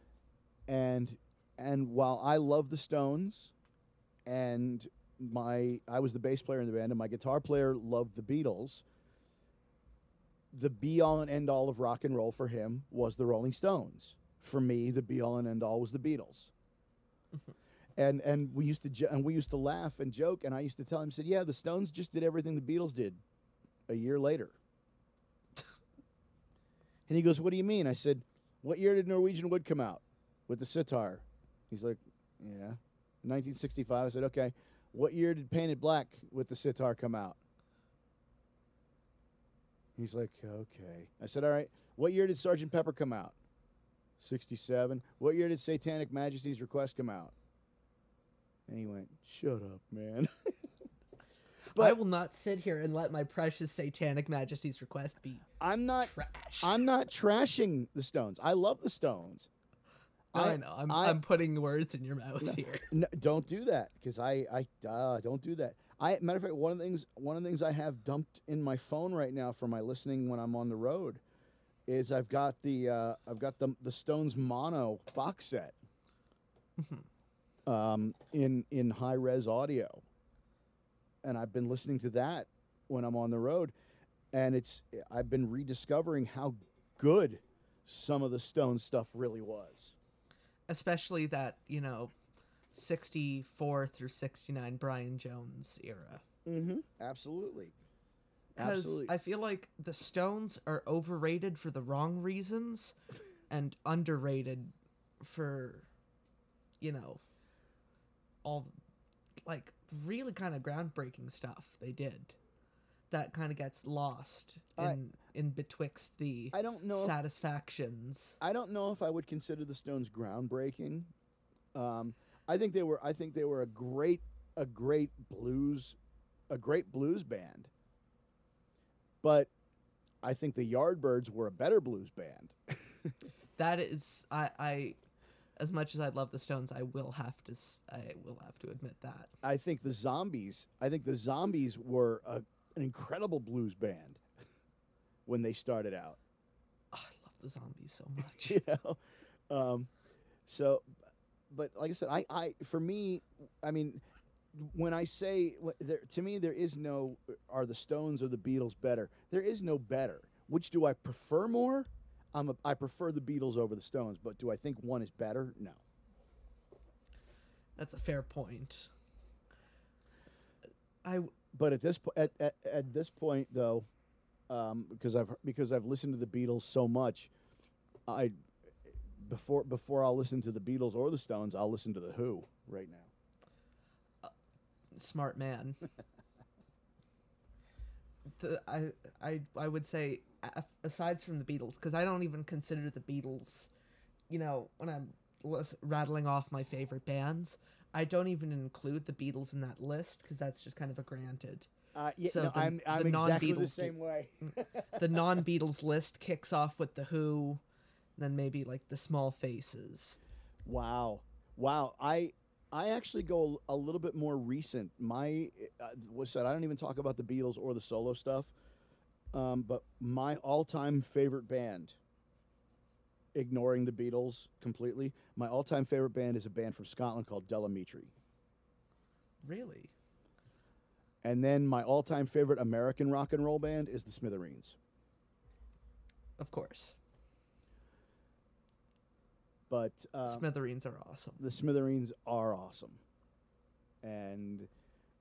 and and while I love the Stones, and my I was the bass player in the band, and my guitar player loved the Beatles. The be all and end all of rock and roll for him was the Rolling Stones. For me, the be all and end all was the Beatles. and and we used to jo- and we used to laugh and joke, and I used to tell him, said, "Yeah, the Stones just did everything the Beatles did." A year later, and he goes, "What do you mean?" I said, "What year did Norwegian Wood come out with the sitar?" He's like, "Yeah, 1965." I said, "Okay." What year did Paint It Black with the sitar come out? He's like, okay. I said, all right. What year did Sergeant Pepper come out? 67. What year did Satanic Majesty's Request come out? And he went, shut up, man. but I will not sit here and let my precious satanic majesty's request be I'm not. trashed. I'm not trashing the Stones. I love the Stones. No, I, I- know. I'm, I- am putting words in your mouth here. No, don't do that because I I uh, don't do that. I matter of fact, one of the things one of the things I have dumped in my phone right now for my listening when I'm on the road is I've got the uh, I've got the the Stones mono box set um, in in high res audio, and I've been listening to that when I'm on the road, and it's I've been rediscovering how good some of the Stones stuff really was. Especially that, you know, 64 through 69 Brian Jones era. Mm-hmm. Absolutely. Because. I feel like the Stones are overrated for the wrong reasons and underrated for, you know, all like really kind of groundbreaking stuff they did that kind of gets lost in I- in betwixt the I don't know. If, satisfactions. I don't know if I would consider the Stones groundbreaking. Um, I think they were. I think they were a great, a great blues, a great blues band. But I think the Yardbirds were a better blues band. That is, I, I, as much as I love the Stones, I will have to, I will have to admit that. I think the Zombies. I think the Zombies were a, an incredible blues band when they started out. Oh, I love the zombies so much. you know um, so but like i said i i for me i mean when i say there, to me there is no are the stones or the beatles better? There is no better. Which do i prefer more? I'm a, i prefer the beatles over the stones but do i think one is better? No. That's a fair point. I but at this po- at, at, at this point though um, because i've because i've listened to the beatles so much i before before i'll listen to the beatles or the stones i'll listen to the who right now smart man. the, I I I would say aside from the Beatles, because I don't even consider the Beatles. You know, when I'm rattling off my favorite bands, I don't even include the Beatles in that list because that's just kind of a granted. Uh, yeah, So no, the- I'm, the I'm exactly the same way. The non-Beatles list kicks off with the Who, then maybe like the Small Faces. Wow, wow. I I actually go a little bit more recent. My uh, what's that? I don't even talk about the Beatles or the solo stuff. Um, but my all-time favorite band, ignoring the Beatles completely, my all-time favorite band is a band from Scotland called Del Amitri. Really? And then my all-time favorite American rock and roll band is the Smithereens. Of course. But um, Smithereens are awesome. the Smithereens are awesome. And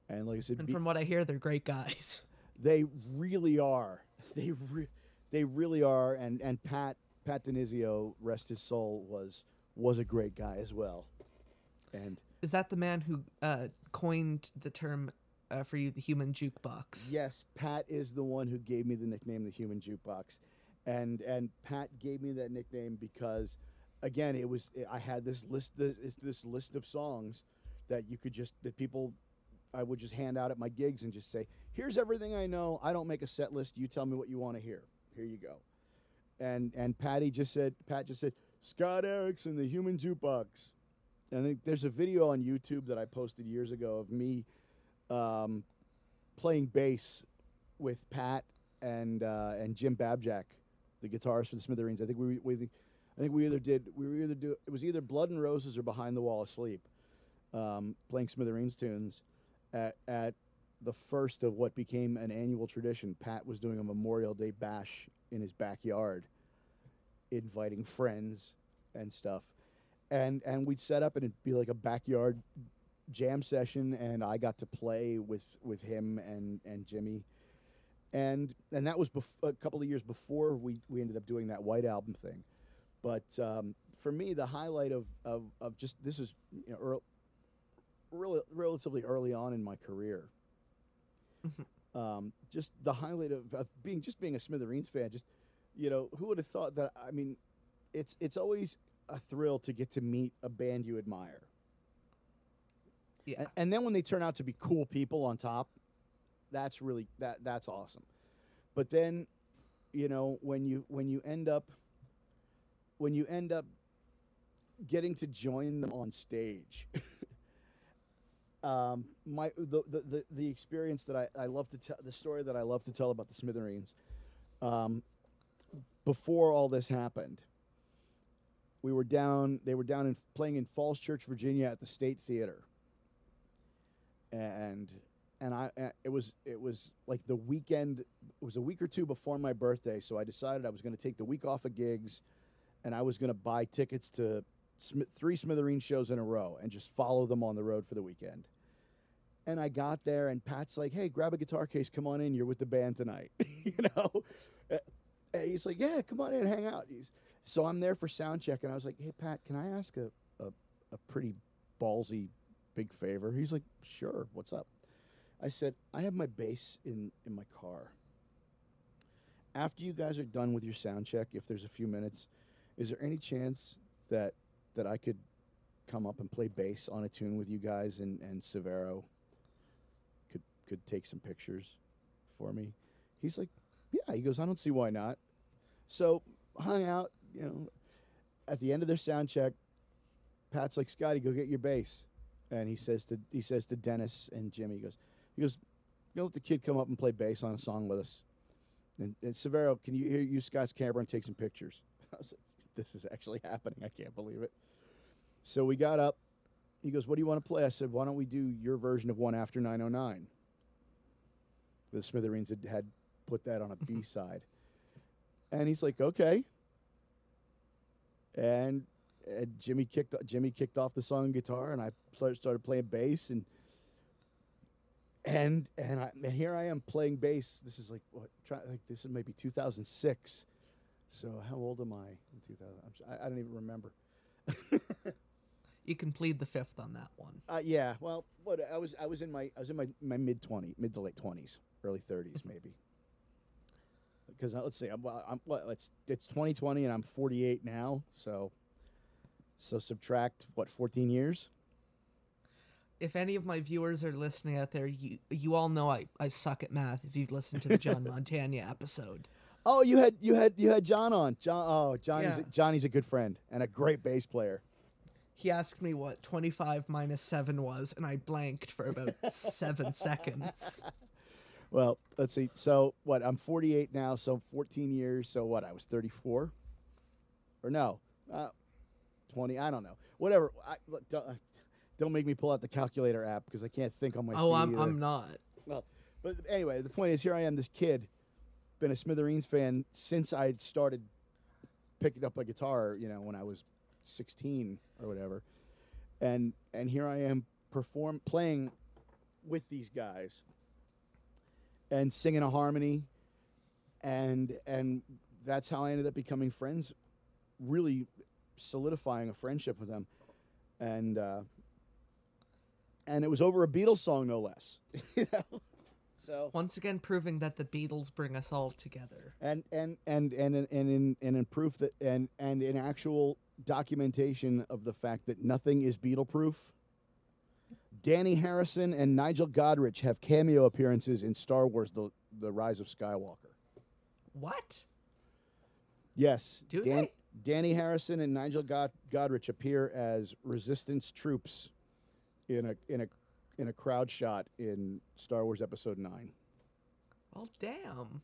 and like I said, And Be- from what I hear, they're great guys. They really are. They re- they really are. And and Pat Pat DiNizio, rest his soul, was was a great guy as well. And Is that the man who uh, coined the term uh, for you, the human jukebox? yes, Pat is the one who gave me the nickname the Human Jukebox, and and Pat gave me that nickname because, again, it was I had this list this, this list of songs that you could just that people I would just hand out at my gigs and just say, "Here's everything I know. I don't make a set list. You tell me what you want to hear. Here you go." And and Patty just said, Pat just said, "Scott Erickson, the Human Jukebox." And there's a video on YouTube that I posted years ago of me um, playing bass with Pat and uh, and Jim Babjak, the guitarist for the Smithereens. I think we, we I think we either did we were either do it was either Blood and Roses or Behind the Wall Asleep, um, playing Smithereens tunes at at the first of what became an annual tradition. Pat was doing a Memorial Day bash in his backyard, inviting friends and stuff, and and we'd set up and it'd be like a backyard jam session, and I got to play with with him and and Jimmy, and and that was bef- a couple of years before we we ended up doing that White Album thing, but um, for me the highlight of of, of just this is you know, earl- rel- relatively early on in my career. um, just the highlight of, of being just being a Smithereens fan. Just you know, who would have thought that? I mean, it's it's always a thrill to get to meet a band you admire, Yeah. and, and then when they turn out to be cool people on top, that's really that that's awesome. But then, you know, when you when you end up when you end up getting to join them on stage. um, my the, the, the, the experience that I, I love to tell the story that I love to tell about the Smithereens. Um, before all this happened, we were down. They were down in playing in Falls Church, Virginia, at the State Theater. And and I it was it was like the weekend. It was a week or two before my birthday, so I decided I was going to take the week off of gigs, and I was going to buy tickets to three Smithereen shows in a row and just follow them on the road for the weekend. And I got there, and Pat's like, "Hey, grab a guitar case. Come on in. You're with the band tonight." you know, and he's like, "Yeah, come on in, hang out." He's, so I'm there for sound check, and I was like, "Hey, Pat, can I ask a a, a pretty ballsy big favor?" He's like, "Sure. What's up?" I said, "I have my bass in in my car. After you guys are done with your sound check, if there's a few minutes, is there any chance that that I could come up and play bass on a tune with you guys and and Severo could could take some pictures for me?" He's like, "Yeah." He goes, "I don't see why not." So hung out, you know. At the end of their sound check, Pat's like, "Scotty, go get your bass," and he says to he says to Dennis and Jimmy, he goes, he goes, "Go let the kid come up and play bass on a song with us." And, and Severo, can you hear use Scott's camera and take some pictures? I was like, "This is actually happening. I can't believe it." So we got up. He goes, "What do you want to play?" I said, "Why don't we do your version of One After 909?" The Smithereens had, had put that on a B side, and he's like, "Okay." And, and Jimmy kicked Jimmy kicked off the song guitar, and I started playing bass, and and and I and here I am playing bass. This is like what? Try, like this is maybe 2006. So how old am I in 2000? I'm, s- I, I don't even remember. You can plead the fifth on that one. Uh, yeah, well, what I was I was in my I was in my, my mid 20, mid to late 20s, early 30s maybe. Because uh, let's see, I'm, well, I'm what it's it's 2020 and I'm 48 now, so so subtract what 14 years. If any of my viewers are listening out there, you you all know I, I suck at math if you've listened to the John Montana episode. Oh, you had you had you had John on. John oh, Johnny's Yeah. Johnny's a good friend and a great bass player. He asked me what 25 minus 7 was, and I blanked for about seven seconds. Well, let's see. So what? I'm 48 now, so 14 years. So what? I was 34, or no, uh, 20. I don't know. Whatever. I, look, don't, uh, don't make me pull out the calculator app because I can't think on my. Oh, I'm, either. I'm not. Well, but anyway, the point is, here I am, this kid, been a Smithereens fan since I started picking up a guitar. You know, when I was 16 or whatever, and and here I am perform playing with these guys and singing a harmony, and and that's how I ended up becoming friends, really solidifying a friendship with them, and. Uh, and it was over a Beatles song, no less. you know? So Once again, proving that the Beatles bring us all together. and and and and in, and in and in proof that and and in actual documentation of the fact that nothing is Beatle proof. Dhani Harrison and Nigel Godrich have cameo appearances in Star Wars: The The Rise of Skywalker. What? Yes, Do Dan- they? Dhani Harrison and Nigel God- Godrich appear as Resistance troops in a in a in a crowd shot in Star Wars Episode Nine. Well, damn.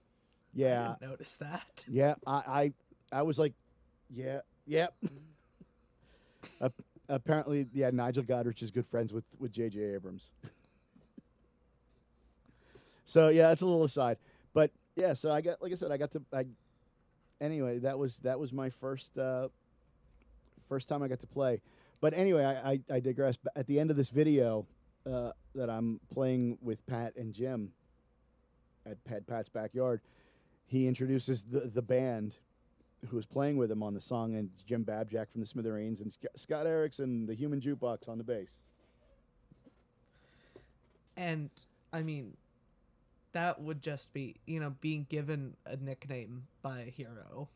Yeah, I didn't notice that. Yeah, I, I, I was like, yeah, yep. Ap- apparently, yeah, Nigel Godrich is good friends with with J.J. Abrams. so yeah, that's a little aside, but yeah, so I got, like I said, I got to, I, anyway, that was that was my first uh, first time I got to play. But anyway, I, I, I digress. But At the end of this video uh, that I'm playing with Pat and Jim at Pat Pat's backyard, he introduces the the band who was playing with him on the song, and it's Jim Babjak from the Smithereens and Sc- Scott Erickson, the Human Jukebox, on the bass. And I mean, that would just be you know being given a nickname by a hero.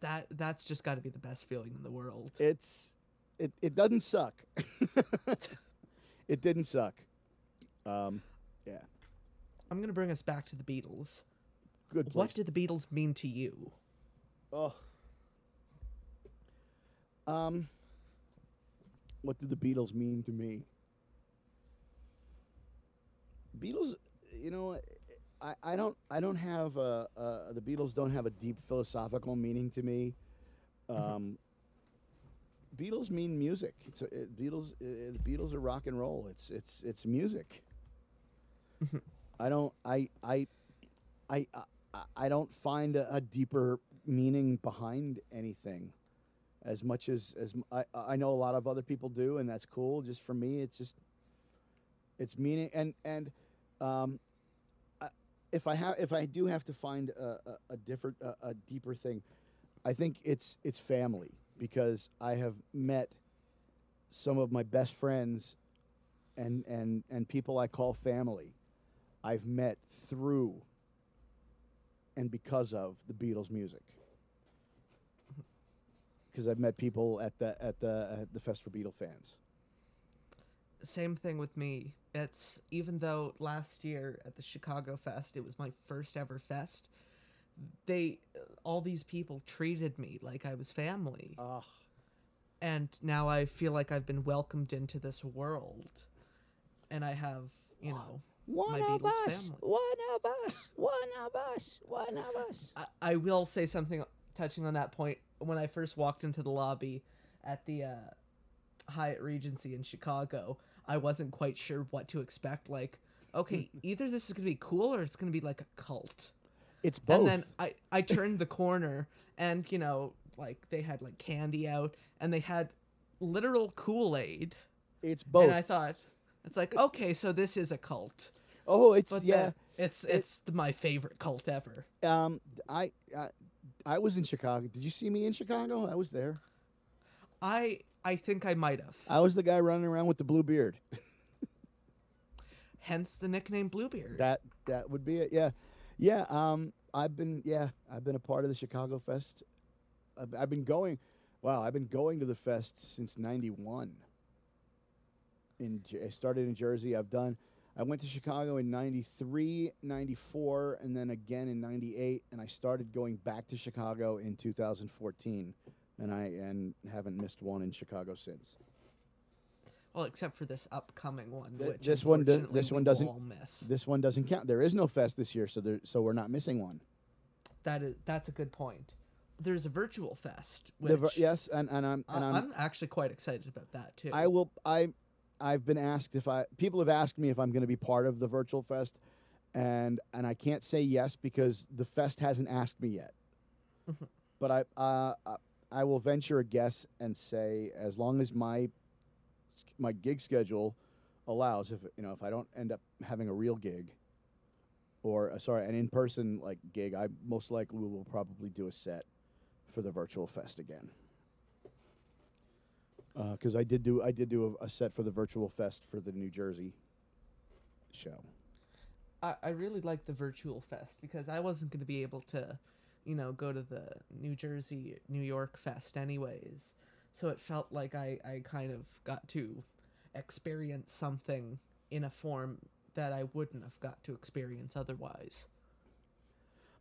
That that's just got to be the best feeling in the world. It's it it doesn't suck. it didn't suck. Um, yeah, I'm gonna bring us back to the Beatles. good place. What did the Beatles mean to you? Oh. Um. What did the Beatles mean to me? Beatles, you know, I, I don't I don't have a, uh the Beatles don't have a deep philosophical meaning to me. Um, Beatles mean music. It's a, it, Beatles. Uh, the Beatles are rock and roll. It's it's it's music. I don't I I I I, I don't find a, a deeper meaning behind anything as much as as I I know a lot of other people do and that's cool just for me it's just it's meaning and and um I, if I have if I do have to find a, a, a different a, a deeper thing I think it's it's family because I have met some of my best friends and and and people I call family I've met through and because of the Beatles music. Because I've met people at the at the at the Fest for Beatle fans. Same thing with me. It's even though last year at the Chicago Fest it was my first ever fest, they all these people treated me like I was family. Ah, and now I feel like I've been welcomed into this world, and I have you know one my of Beatles us, family. one of us, one of us, one of us. I, I will say something touching on that point. When I first walked into the lobby at the uh, Hyatt Regency in Chicago, I wasn't quite sure what to expect. Like, okay, either this is gonna be cool or it's gonna be like a cult. It's both. And then I I turned the corner and you know like they had like candy out and they had literal Kool Aid. it's both. And I thought, it's like, okay, so this is a cult. oh, it's But yeah. it's it's the, my favorite cult ever. Um, I, I I was in Chicago. Did you see me in Chicago? I was there. I I think I might have. I was the guy running around with the blue beard. Hence the nickname Bluebeard. That that would be it. Yeah, yeah. Um, I've been yeah, I've been a part of the Chicago Fest. I've, I've been going. Wow, I've been going to the fest since '91. In I started in Jersey. I've done. I went to Chicago in '93, '94, and then again in '98. And I started going back to Chicago in 2014, and I and haven't missed one in Chicago since. Well, except for this upcoming one, Th- which this one do- this one doesn't- all miss. This one doesn't count. There is no fest this year, so there, so we're not missing one. That is that's a good point. There's a virtual fest, which The yes, and, and I'm and I'm, I'm actually quite excited about that too. I will. I I've been asked if I people have asked me if I'm going to be part of the virtual fest, and and I can't say yes because the fest hasn't asked me yet. but I uh, I- I will venture a guess and say as long as my my gig schedule allows, if you know if I don't end up having a real gig. Or uh, sorry, an in-person like gig, I most likely will probably do a set for the virtual fest again because I did do I did do a, a set for the virtual fest for the New Jersey show. I, I really like the virtual fest because I wasn't going to be able to, you know, go to the New Jersey, New York fest anyways. So it felt like I, I kind of got to experience something in a form that I wouldn't have got to experience otherwise.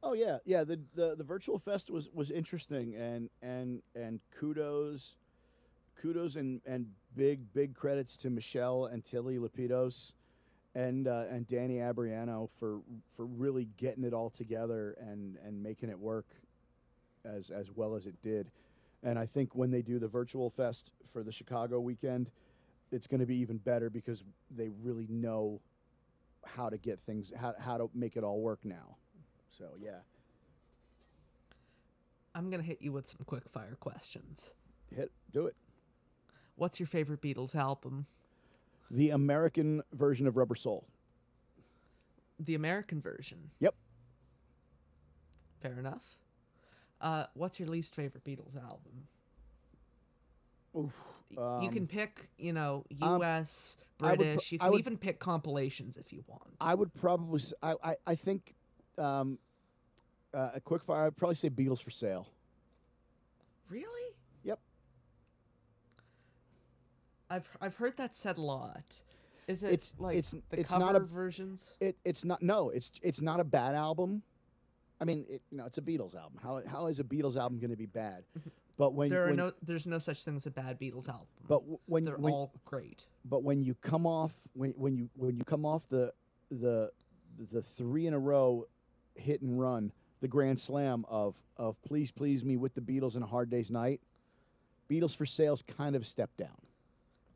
Oh yeah, yeah. The, the the virtual fest was was interesting and and and kudos, kudos and and big big credits to Michelle and Tilly Lapidos, and uh, and Danny Abriano for for really getting it all together and and making it work, as as well as it did. And I think when they do the virtual fest for the Chicago weekend, it's going to be even better because they really know how to get things how how to make it all work now. So yeah, I'm going to hit you with some quick fire questions. hit do it. What's your favorite Beatles album? The American version of Rubber Soul. The American version. Yep. Fair enough. Uh, what's your least favorite Beatles album? Oof. Y- you can Um, pick, you know, um, U.S., I pro- British. you can would- even pick compilations if you want. I would probably. I, think um, uh, a quick fire. I'd probably say Beatles for sale. Really? Yep. I've I've heard that said a lot. Is it It's- like it's- the it's cover not a- versions? It it's not. No, it's it's not a bad album. I mean, it, you know, it's a Beatles album. How how is a Beatles album going to be bad? But when There are when, no there's no such thing as a bad Beatles album. but when they're when, all great. but when you come off when when you when you come off the the the three in a row hit and run the grand slam of of please please me with the Beatles and a hard day's night Beatles for sales kind of step down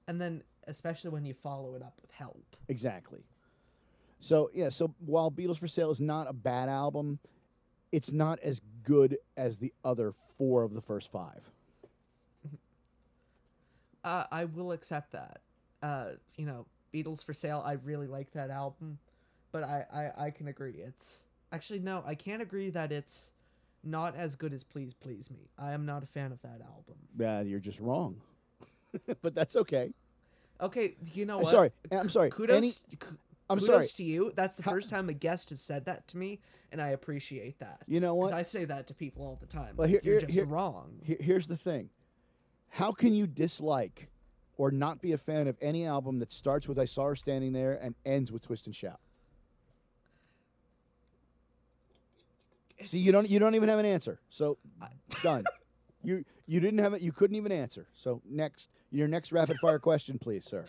And then especially when you follow it up with help. exactly so yeah so while Beatles for sale is not a bad album it's not as good as the other four of the first five Uh, I will accept that. Uh, you know, Beatles for Sale. I really like that album, but I, I I can agree. It's actually no, I can't agree that it's not as good as Please Please Me. I am not a fan of that album. yeah you're just wrong but that's okay Okay, you know Uh, what? sorry, I'm sorry, Kudos. any- I'm kudos sorry. to you. That's the How- first time a guest has said that to me, and I appreciate that. You know 'Cause what? I say that to people all the time. Well, like, here- You're here- just here- wrong. Here, here's the thing. How can you dislike or not be a fan of any album that starts with I Saw Her Standing There and ends with Twist and Shout? See, you don't you don't even have an answer. So done. You you didn't have it. You couldn't even answer. So next, your next rapid fire question, please, sir.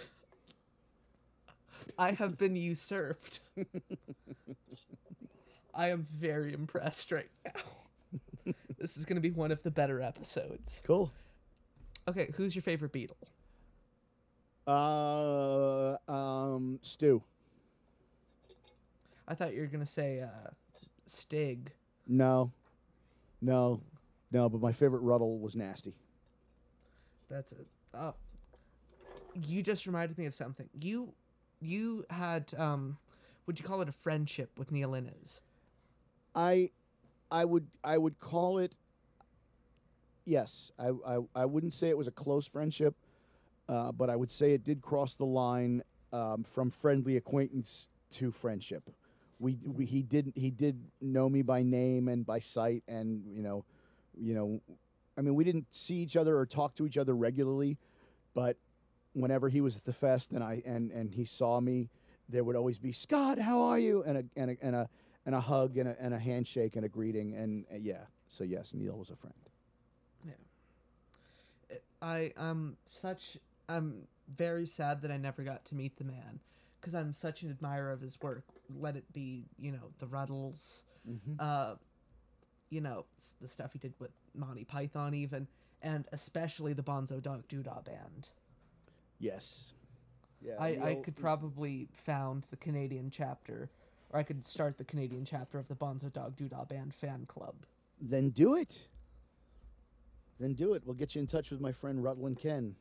I have been usurped. I am very impressed right now. this is going to be one of the better episodes. Cool. Okay, who's your favorite Beatle? Uh, um, Stu. I thought you were going to say uh, Stig. No, no, no. But my favorite Rutle was Nasty. That's it. Oh, you just reminded me of something. You you had um, would you call it a friendship with Neil Innes? I, I would I would call it. Yes, I I, I wouldn't say it was a close friendship, uh, but I would say it did cross the line um, from friendly acquaintance to friendship. We, we he did he did know me by name and by sight, and you know, you know, I mean we didn't see each other or talk to each other regularly, but whenever he was at the fest and I and and he saw me, there would always be Scott, how are you? And a and a and a and a hug and a, and a handshake and a greeting and uh, yeah. So yes, Neil was a friend. Yeah. I am such I'm very sad that I never got to meet the man because I'm such an admirer of his work. Let it be, you know, the Rutles, uh, you know, the stuff he did with Monty Python, even, and especially the Bonzo Dog Doodah Band. Yes. Yeah. I, I could probably found the Canadian chapter, or I could start the Canadian chapter of the Bonzo Dog Doodah Band fan club. then do it. Then do it. We'll get you in touch with my friend Rutland Ken.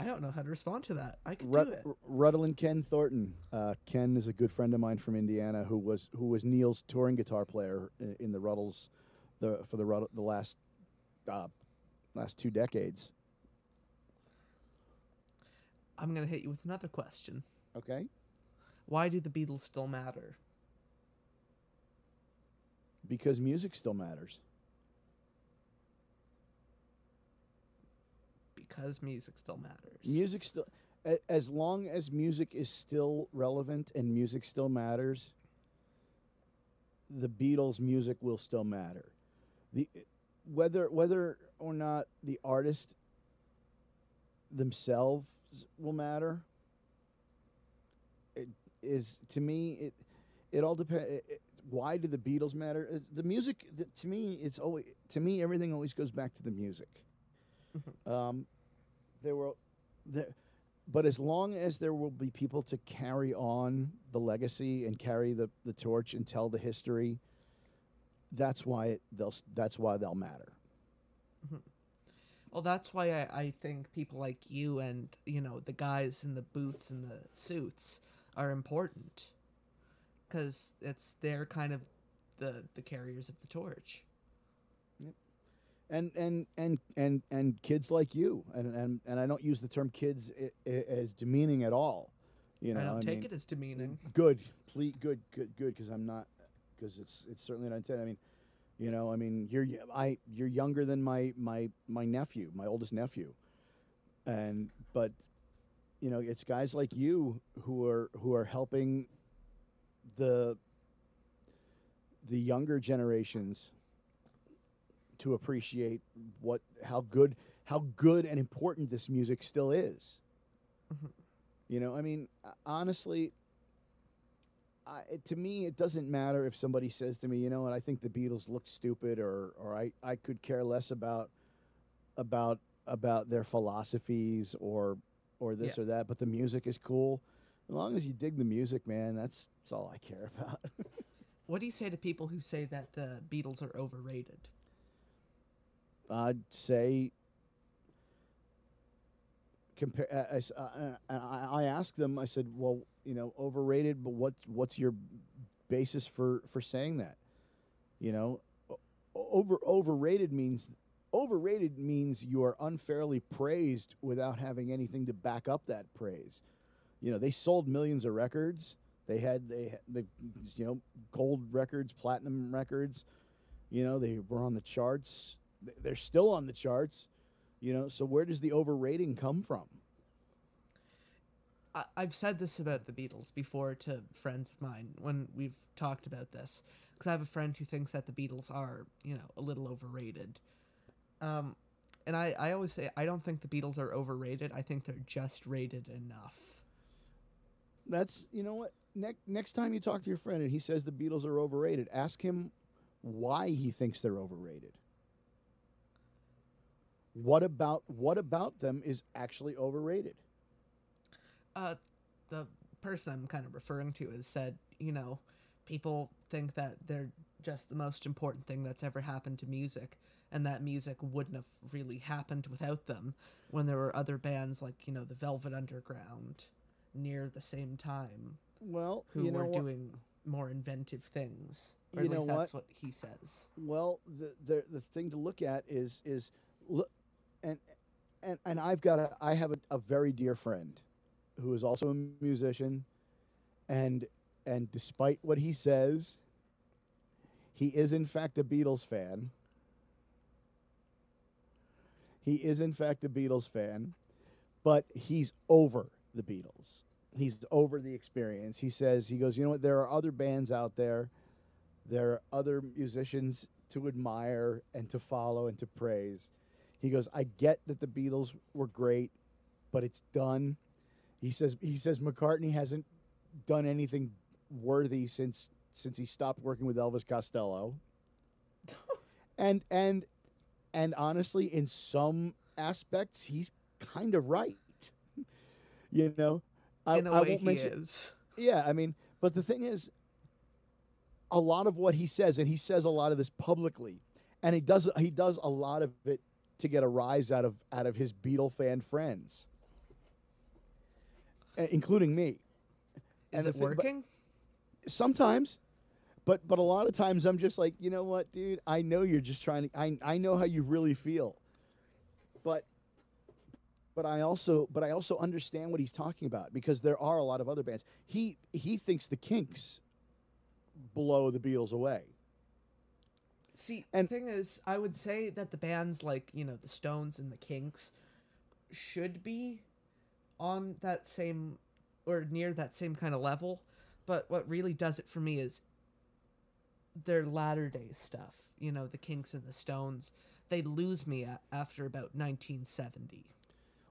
I don't know how to respond to that. I could Rut, do it. Rutland Ken Thornton. Uh, Ken is a good friend of mine from Indiana who was who was Neil's touring guitar player in, in the Rutles, the for the Rut, the last uh, last two decades. I'm gonna hit you with another question. Okay. Why do the Beatles still matter? Because music still matters. Because music still matters. Music still, a- as long as music is still relevant and music still matters, the Beatles' music will still matter. The whether whether or not the artist themselves will matter it is to me it it all depends why do the beatles matter? Uh, the music the, to me it's always to me everything always goes back to the music. Um, there were there, but as long as there will be people to carry on the legacy and carry the, the torch and tell the history that's why it, they'll that's why they'll matter mm-hmm. Well, that's why I, I think people like you and, you know, the guys in the boots and the suits are important. Because it's they're kind of the, the carriers of the torch. and and and and and kids like you, and and and I don't use the term kids i- i- as demeaning at all. You know, I don't take mean, it as demeaning. good, please, good, good, good, because I'm not, because it's it's certainly not intended. I mean, you know, I mean, you're I you're younger than my my my nephew, my oldest nephew, and but, you know, it's guys like you who are who are helping the the younger generations to appreciate what how good how good and important this music still is. Mm-hmm. You know, I mean, honestly, I, to me, it doesn't matter if somebody says to me, you know what, I think the Beatles look stupid, or or I, I could care less about about about their philosophies or or this Yeah. or that, but the music is cool. As long as you dig the music, man, that's that's all I care about. What do you say to people who say that the Beatles are overrated? I'd say compare. S- uh, uh, I- I asked them. I said, "Well, you know, overrated, but what what's your basis for for saying that? You know, over overrated means overrated means you are unfairly praised without having anything to back up that praise. You know, they sold millions of records. They had they the you know gold records, platinum records. You know, they were on the charts. They're still on the charts. You know, so where does the overrating come from? I, I've said this about the Beatles before to friends of mine when we've talked about this because I have a friend who thinks that the Beatles are, you know, a little overrated. Um, and I, I always say I don't think the Beatles are overrated. I think they're just rated enough. That's you know what. Next next time you talk to your friend and he says the Beatles are overrated, ask him why he thinks they're overrated. What about what about them is actually overrated? Uh, the person I'm kind of referring to has said, you know, people think that they're just the most important thing that's ever happened to music, and that music wouldn't have really happened without them when there were other bands like, you know, the Velvet Underground near the same time Well, who you know were what? doing more inventive things. Or You at know least what? that's what he says. Well, the, the the thing to look at is is look, and and and I've got a I have a, a very dear friend, who is also a musician, and and despite what he says, he is in fact a Beatles fan. He is in fact a Beatles fan, but he's over the Beatles. He's over the experience. He says he goes, you know what? There are other bands out there there are other musicians to admire and to follow and to praise. He goes, I get that the Beatles were great, but it's done. He says he says McCartney hasn't done anything worthy since since he stopped working with Elvis Costello. and and and honestly, in some aspects, he's kind of right. you know, I, In a I way, won't he mention, is. yeah, I mean, but the thing is, a lot of what he says, and he says a lot of this publicly, and he does he does a lot of it to get a rise out of out of his Beatle fan friends, uh, including me. Is And it thing- working? Sometimes, but but a lot of times I'm just like, you know what, dude? I know you're just trying to. I I know how you really feel, but but I also but I also understand what he's talking about because there are a lot of other bands. He he thinks the Kinks blow the Beatles away. See, And- the thing is, I would say that the bands like, you know, the Stones and the Kinks should be on that same or near that same kind of level. But what really does it for me is their latter day stuff. You know, the Kinks and the Stones. They lose me after about 1970.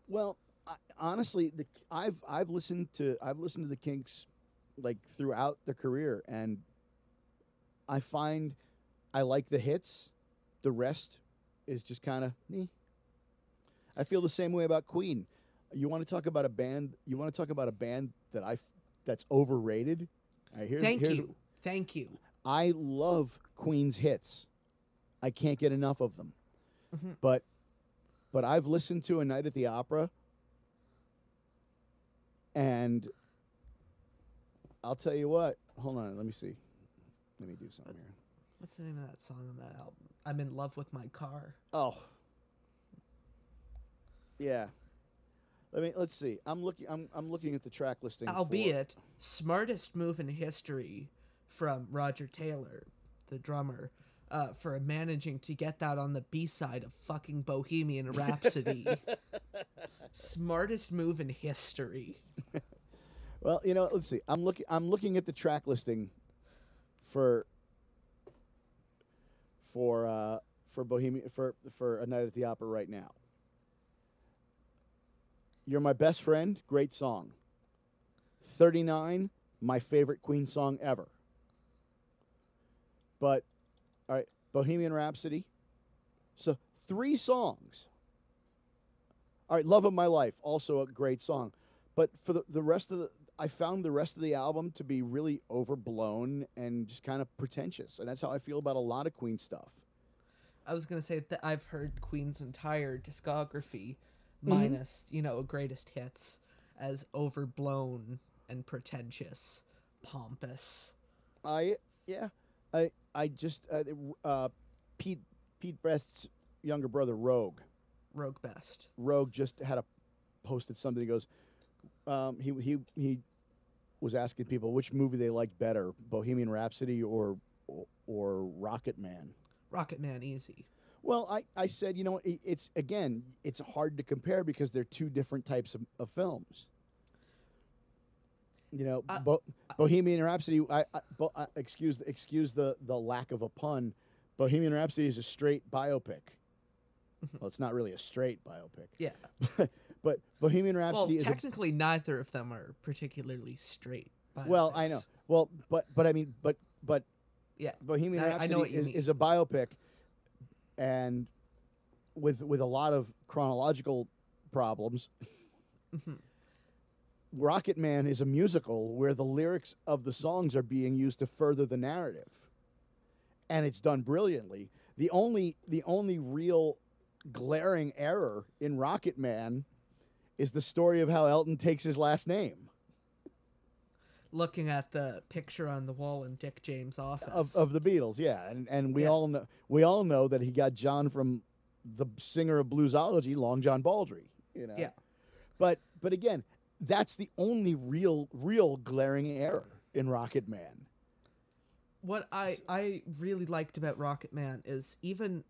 Well, I, honestly, the I've I've listened to I've listened to the Kinks like throughout their career, and I find I like the hits. The rest is just kind of me. I feel the same way about Queen. You want to talk about a band? You want to talk about a band that I that's overrated? Right, here's- Thank here's- you. Thank you. I love Queen's hits. I can't get enough of them. Mhm. But but I've listened to A Night at the Opera and I'll tell you what. Hold on, let me see. Let me do something here. What's the name of that song on that album? I'm in love with my car. Oh. Yeah. Let me let's see. I'm looking I'm I'm looking at the track listing. for- Albeit smartest move in history from Roger Taylor, the drummer, uh, for managing to get that on the B side of fucking Bohemian Rhapsody. smartest move in history. Well, you know, let's see. I'm looking I'm looking at the track listing for for uh for Bohemian for for a night at the opera right now. You're my best friend, great song. 39, my favorite Queen song ever. But all right, Bohemian Rhapsody. So, three songs. All right, Love of My Life, also a great song. But for the, the rest of the, I found the rest of the album to be really overblown and just kind of pretentious. And that's how I feel about a lot of Queen stuff. I was gonna say that I've heard Queen's entire discography, minus you know greatest hits, as overblown and pretentious, pompous. I, yeah, I, I just, uh, uh, Pete, Pete Best's younger brother, Roag. Roag Best. Roag just had a posted something. He goes, um, he he he was asking people which movie they liked better, Bohemian Rhapsody or or, or Rocket Man. Rocket Man easy. Well, I, I said, you know, it, it's again, it's hard to compare because they're two different types of, of films. You know, Uh, Bo- Bohemian Rhapsody. I, I, bo- uh, excuse excuse the the lack of a pun. Bohemian Rhapsody is a straight biopic. well, it's not really a straight biopic, Yeah. but Bohemian Well, Rhapsody a technically, neither of them are particularly straight. Well, I know. Well, but but I mean, but but Yeah. Bohemian I- I Rhapsody know is, is a biopic, and with with a lot of chronological problems. Mm-hmm. Rocket Man is a musical where the lyrics of the songs are being used to further the narrative, and it's done brilliantly. The only the only real glaring error in Rocket Man is the story of how Elton takes his last name. Looking at the picture on the wall in Dick James' office. of, of the Beatles, yeah, and and we Yeah. all know we all know that he got John from the singer of bluesology, Long John Baldry. You know, Yeah. But but again, that's the only real real glaring error in Rocket Man. what I I really liked about Rocket Man is even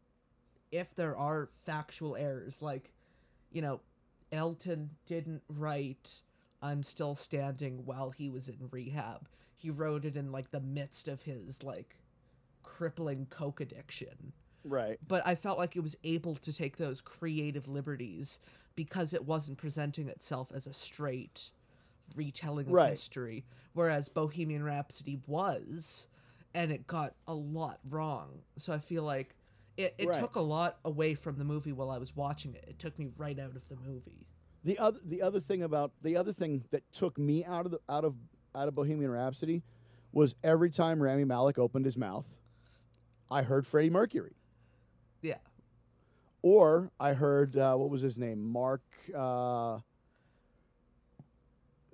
if there are factual errors, like you know, Elton didn't write "I'm Still Standing" while he was in rehab. He wrote it in like the midst of his like crippling coke addiction. Right. But I felt like it was able to take those creative liberties because it wasn't presenting itself as a straight retelling of Right. history, whereas Bohemian Rhapsody was, and it got a lot wrong. So I feel like it, it Right. took a lot away from the movie while I was watching it. It took me right out of the movie. The other the other thing about the other thing that took me out of the out of out of Bohemian Rhapsody was every time Rami Malek opened his mouth, I heard Freddie Mercury. Yeah. Or I heard uh, what was his name, Mark uh,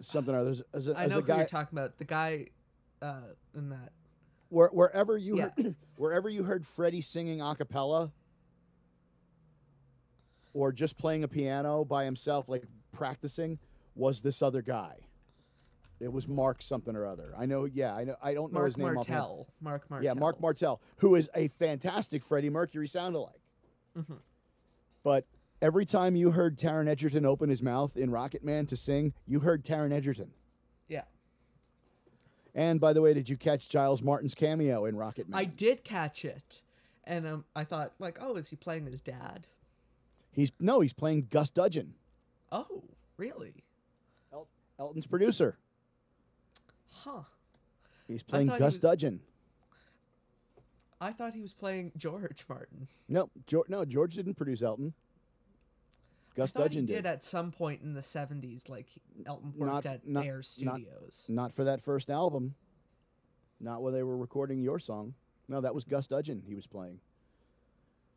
something or other. As, as a, I as know a who guy, you're talking about. The guy uh, in that. Where, wherever you Yeah. heard, wherever you heard Freddie singing a cappella, or just playing a piano by himself, like practicing, was this other guy. It was Mark something or other. I know. Yeah, I know. I don't know his name. Martel. Marc Martel. Yeah, Marc Martel, who is a fantastic Freddie Mercury sound-alike. Mm-hmm. But every time you heard Taron Egerton open his mouth in Rocket Man to sing, you heard Taron Egerton. And by the way, did you catch Giles Martin's cameo in Rocket Man? I did catch it. And um, I thought, like, oh, is he playing his dad? He's no, he's playing Gus Dudgeon, Oh, really? El- Elton's producer. Huh. He's playing Gus was- Dudgeon. I thought he was playing George Martin. No, George, no, George didn't produce Elton. Gus I Dudgeon he did did. at some point in the 70s, like Elton worked Not- at not- Air Studios. Not for that first album. Not where they were recording your song. No, that was Gus Dudgeon he was playing.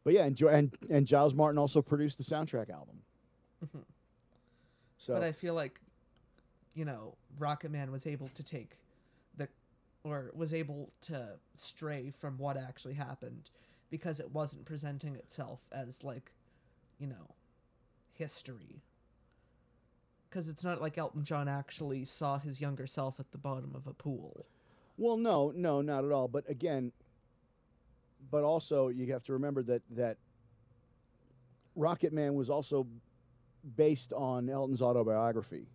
But yeah, and and, and Giles Martin also produced the soundtrack album. Mm-hmm. so But I feel like, you know, Rocket Man was able to take the or was able to stray from what actually happened because it wasn't presenting itself as like, you know, history. Because it's not like Elton John actually saw his younger self at the bottom of a pool. Well, no, no, not at all. But again, but also you have to remember that that Rocket Man was also based on Elton's autobiography.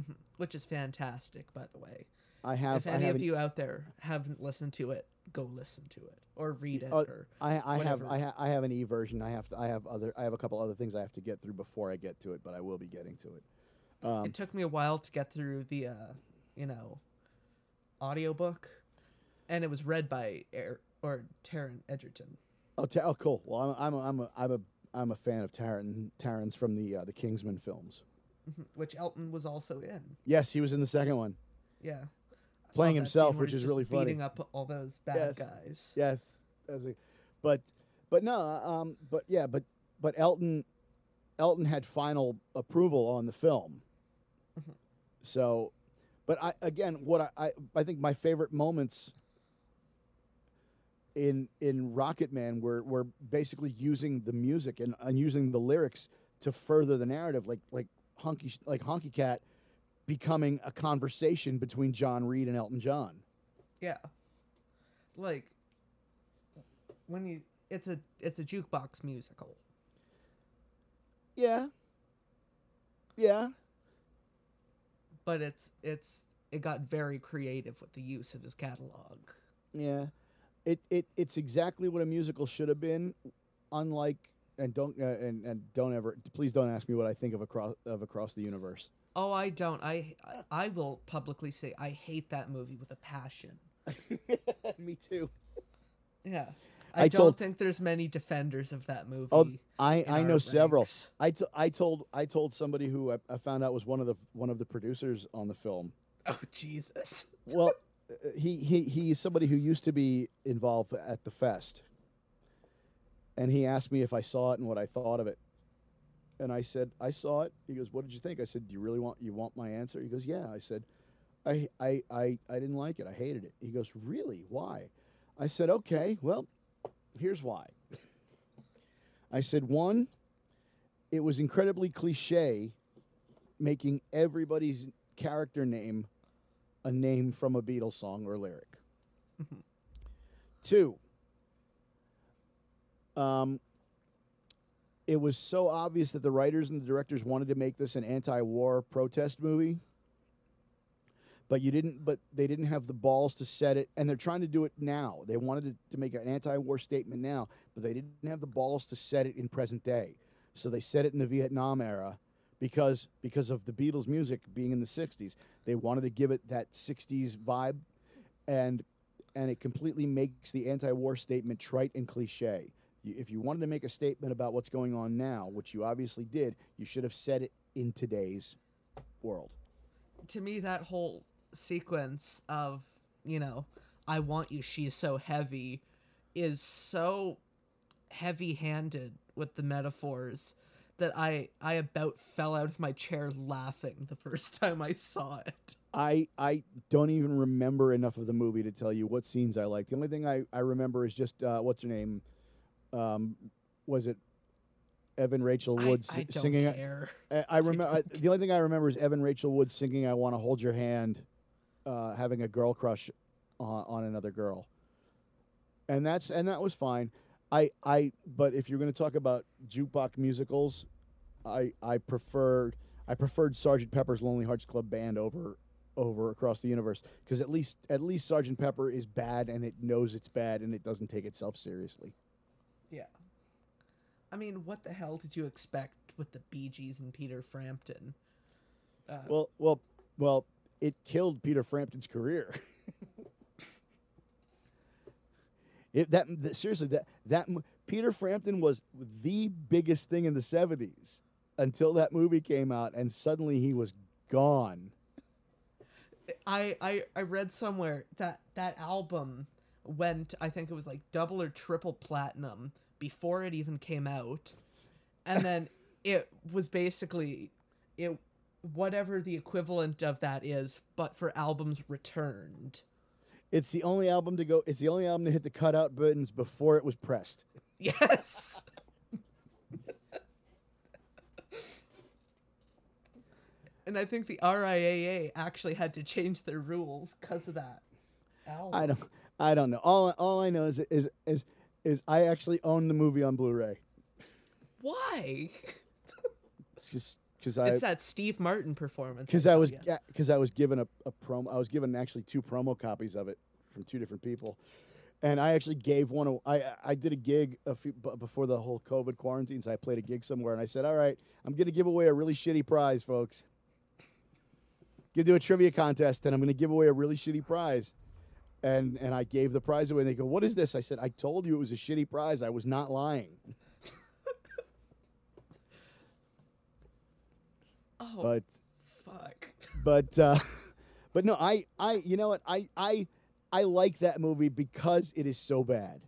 Mm-hmm. which is fantastic, by the way. I have. if I any of you out there haven't listened to it, go listen to it or read it. Uh, or I, I have. I, ha- I have an e version. I have to I have other I have a couple other things I have to get through before I get to it, but I will be getting to it. Um, it took me a while to get through the, uh, you know, audiobook, and it was read by er- or Taron Egerton. oh, ta- oh, cool. Well, I'm I'm a, I'm a I'm a I'm a fan of Taron Taron's from the uh, the Kingsman films. which Elton was also in. Yes, he was in the second one, Yeah, playing love that scene himself, which is really funny. Beating up all those bad Yes. guys. Yes, a, but but no, um, but yeah, but but Elton Elton had final approval on the film. So, but I again, what I, I I think my favorite moments in in Rocket Man were were basically using the music and, and using the lyrics to further the narrative, like like Honky like Honky Cat becoming a conversation between John Reid and Elton John. Yeah, like when you it's a it's a jukebox musical. Yeah. Yeah. but it's it's it got very creative with the use of his catalog. Yeah, it, it it's exactly what a musical should have been. Unlike and don't uh, and and don't ever please don't ask me what I think of across of across the universe. Oh, I don't. I I will publicly say I hate that movie with a passion. me too. Yeah. I I, don't told- think there's many defenders of that movie. Oh, I I know several. ranks. I, t- I told I told somebody who I, I found out was one of the one of the producers on the film. Oh Jesus. Well, uh, he he he's somebody who used to be involved at the fest, and he asked me if I saw it and what I thought of it. And I said I saw it. He goes, "What did you think?" I said, "Do you really want you want my answer?" He goes, "Yeah." I said, "I I I, I didn't like it. I hated it." He goes, "Really? Why?" I said, "Okay, well, here's why." I said, "One, it was incredibly cliche, making everybody's character name a name from a Beatles song or lyric. Two, um, it was so obvious that the writers and the directors wanted to make this an anti-war protest movie, but you didn't. But they didn't have the balls to set it, and they're trying to do it now. They wanted to, to make an anti-war statement now, but they didn't have the balls to set it in present day. So they set it in the Vietnam era because because of the Beatles music being in the 60s. They wanted to give it that 60s vibe and and it completely makes the anti-war statement trite and cliche. You, if you wanted to make a statement about what's going on now, which you obviously did, you should have said it in today's world. to me that whole sequence of you know i want you she's so heavy is so heavy-handed with the metaphors that i i about fell out of my chair laughing the first time i saw it I I don't even remember enough of the movie to tell you what scenes I liked. The only thing I, I remember is just uh, what's her name, um, was it Evan Rachel I, Wood I don't singing? care I, I remember the only thing I remember is Evan Rachel Wood singing "I Want to Hold Your Hand," uh, having a girl crush on, on another girl, and that's and that was fine. I I but if you're going to talk about jukebox musicals, I I preferred I preferred Sergeant Pepper's Lonely Hearts Club Band over over across the universe because at least at least Sergeant Pepper is bad and it knows it's bad and it doesn't take itself seriously. I mean what the hell did you expect with the bee gees and peter frampton uh, Well, well, well, it killed Peter Frampton's career. it that, that seriously that that Peter Frampton was the biggest thing in the '70s until that movie came out, and suddenly he was gone. I, I I read somewhere that that album went I think it was like double or triple platinum before it even came out, and then it was basically it whatever the equivalent of that is, but for albums returned. It's the only album to go. It's the only album to hit the cutout buttons before it was pressed. Yes. and I think the RIAA actually had to change their rules because of that. Album. I don't. I don't know. All all I know is is is is I actually own the movie on Blu-ray. Why? It's just because I it's that Steve Martin performance. because I was because I was given a, a promo. I was given actually two promo copies of it from two different people, and I actually gave one. a- I I did a gig a few b- before the whole COVID quarantine, so I played a gig somewhere, and I said, "All right, I'm going to give away a really shitty prize, folks. Gonna do a trivia contest, and I'm going to give away a really shitty prize." And and I gave the prize away, and they go, "What is this?" I said, "I told you it was a shitty prize. I was not lying." Oh But fuck. but uh, but no, I I you know what I I I like that movie because it is so bad.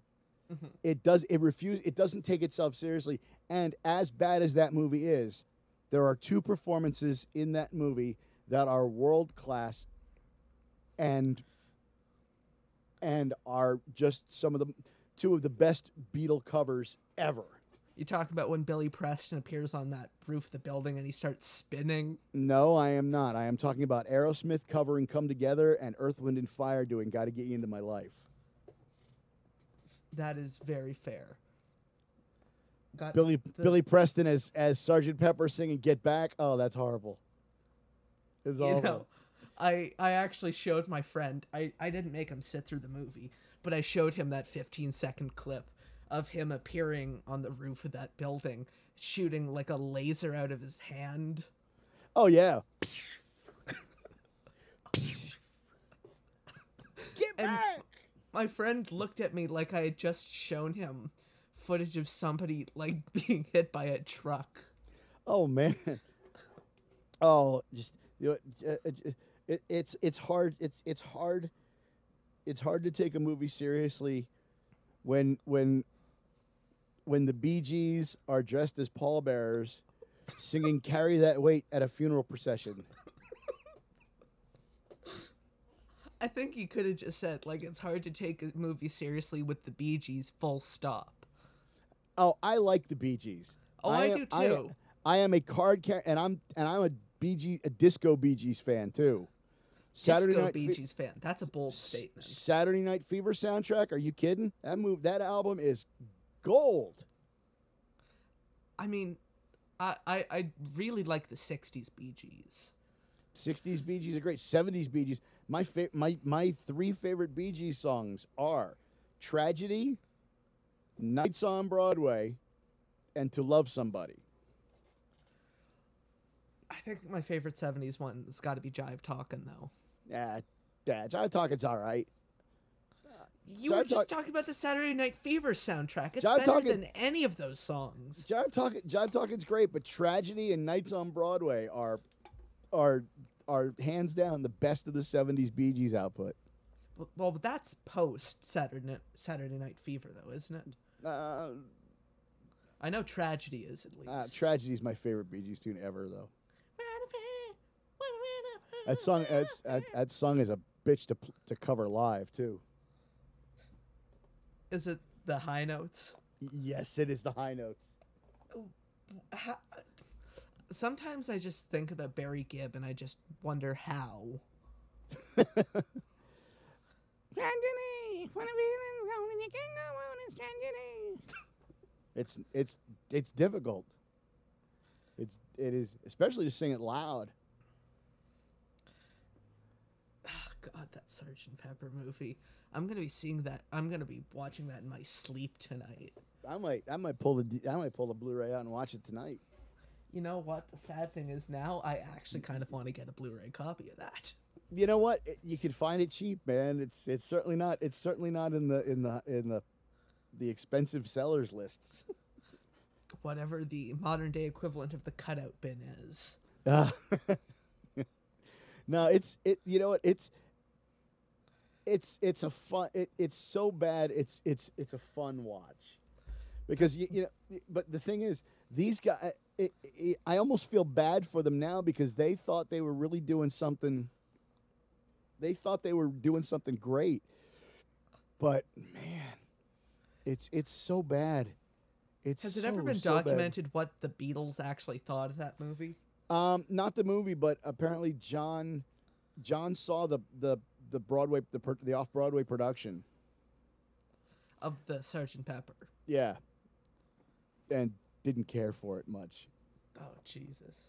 It does it refuse it doesn't take itself seriously, and as bad as that movie is, there are two performances in that movie that are world class, and and are just some of the two of the best Beatle covers ever. You talk about when Billy Preston appears on that roof of the building and he starts spinning. No, I am not. I am talking about Aerosmith covering "Come Together" and Earth, Wind, and Fire doing "Got to Get You Into My Life." That is very fair. Got Billy the- Billy Preston as as Sergeant Pepper singing "Get Back." Oh, that's horrible. It's you awful. know, I I actually showed my friend. I I didn't make him sit through the movie, but I showed him that 15 second clip of him appearing on the roof of that building, shooting like a laser out of his hand. Oh yeah. Get And back! my friend looked at me like I had just shown him footage of somebody like being hit by a truck. Oh man. Oh, just you know, uh, uh, it, it's it's hard. It's it's hard. It's hard to take a movie seriously when when when the Bee Gees are dressed as pallbearers, singing "Carry That Weight" at a funeral procession. I think he could have just said like it's hard to take a movie seriously with the Bee Gees. Full stop. Oh, I like the Bee Gees. Oh, I am- do too. I am a card car- and I'm and I'm a Gee, a disco Bee Gees fan too. Saturday Disco Night Bee Gees fan. That's a bold statement. Saturday Night Fever soundtrack. Are you kidding? That move, that album is gold. I mean, I, I I really like the '60s Bee Gees. 60s Bee Gees are great. 70s Bee Gees. My fa- my my three favorite Bee Gees songs are Tragedy, Nights on Broadway, and To Love Somebody. I think my favorite '70s one has got to be Jive Talkin' though. Yeah, yeah, Jive Talkin's all right. You Jive were just Talk- talking about the Saturday Night Fever soundtrack. It's Jive better Talkin- than any of those songs. Jive Talkin, Jive Talkin's great, but Tragedy and Nights on Broadway are are are hands down the best of the 70s Bee Gees output. Well, but that's post Saturday Night, Saturday Night Fever though, isn't it? Uh, I know Tragedy is at least. uh, Tragedy's my favorite Bee Gees tune ever, though. That song, that's, that, that song is a bitch to to cover live too. Is it the high notes? Yes, it is the high notes. Ha- Sometimes I just think about Barry Gibb and I just wonder how. It's it's it's difficult. It's it is especially to sing it loud. Oh, God, that Sergeant Pepper movie. I'm gonna be seeing that. I'm gonna be watching that in my sleep tonight. I might I might pull the I might pull the Blu-ray out and watch it tonight. You know what? The sad thing is now I actually kind of want to get a Blu-ray copy of that. You know what? You can find it cheap, man. It's it's certainly not it's certainly not in the in the in the the expensive sellers lists. Whatever the modern day equivalent of the cutout bin is. Uh, no, it's it. You know what? It's it's it's a fun. It, it's so bad. It's it's it's a fun watch because you, you know. But the thing is, these guys. It, it, I almost feel bad for them now because they thought they were really doing something they thought they were doing something great, but man, it's it's so bad. It's Has it so, ever been so bad. documented what the Beatles actually thought of that movie? Um, not the movie, but apparently John John saw the the the Broadway the per, the off Broadway production. Of the Sergeant Pepper. Yeah, and didn't care for it much. Oh Jesus.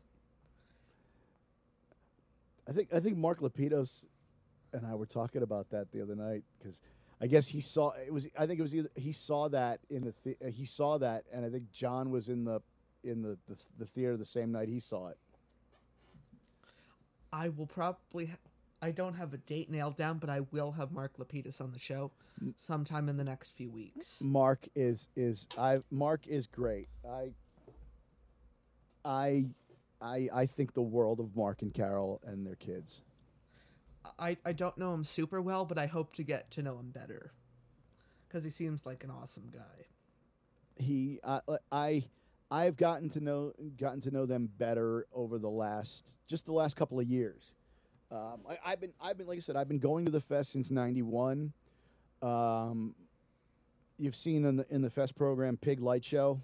I think I think Mark Lapidus and I were talking about that the other night because I guess he saw it was I think it was either he saw that in the, the he saw that and I think John was in the in the, the the theater the same night he saw it. I will probably. Ha- I don't have a date nailed down, but I will have Mark Lapidus on the show sometime in the next few weeks. Mark is is I Mark is great. I I I I think the world of Mark and Carol and their kids. I, I don't know him super well, but I hope to get to know him better. Because he seems like an awesome guy. He I I I've gotten to know gotten to know them better over the last just the last couple of years. Um, I, I've been I've been like I said I've been going to the fest since '91. Um, you've seen in the in the fest program Pig Light Show,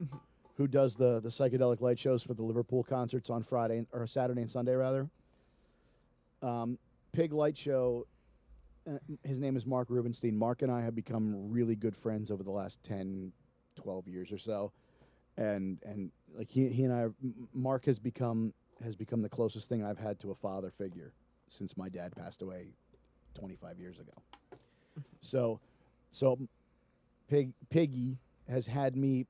who does the the psychedelic light shows for the Liverpool concerts on Friday or Saturday and Sunday rather. Um, Pig Light Show. Uh, his name is Mark Rubenstein. Mark and I have become really good friends over the last 10, 12 years or so, and and like he he and I, Mark has become has become the closest thing I've had to a father figure since my dad passed away, twenty five years ago. So, so Pig Piggy has had me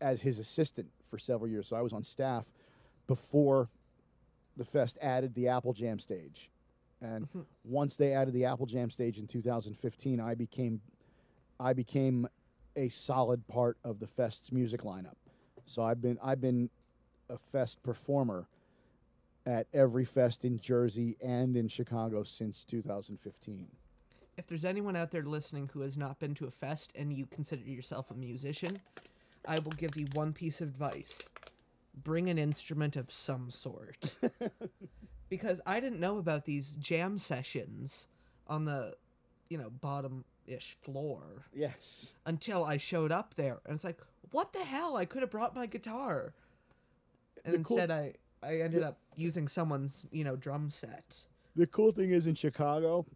as his assistant for several years. So I was on staff before the fest added the Apple Jam stage. And mm-hmm. once they added the Apple Jam stage in 2015, I became I became a solid part of the fest's music lineup. So I've been I've been a fest performer at every fest in Jersey and in Chicago since 2015. If there's anyone out there listening who has not been to a fest and you consider yourself a musician, I will give you one piece of advice bring an instrument of some sort. because I didn't know about these jam sessions on the, you know, bottom ish floor Yes. until I showed up there. And it's like, what the hell? I could have brought my guitar. And The cool- instead, I, I ended up using someone's, you know, drum set. The cool thing is in Chicago,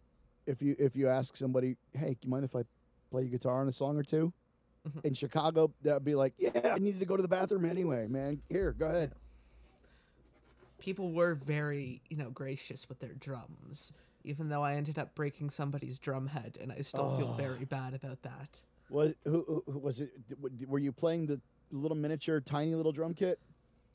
if you if you ask somebody, "Hey, do you mind if I play guitar on a song or 2 mm-hmm. In Chicago, that'd be like, "Yeah, I needed to go to the bathroom anyway, man. Here, go ahead." People were very, you know, gracious with their drums, even though I ended up breaking somebody's drum head, and I still feel very bad about that. Was who, who was it? Were you playing the little miniature, tiny little drum kit?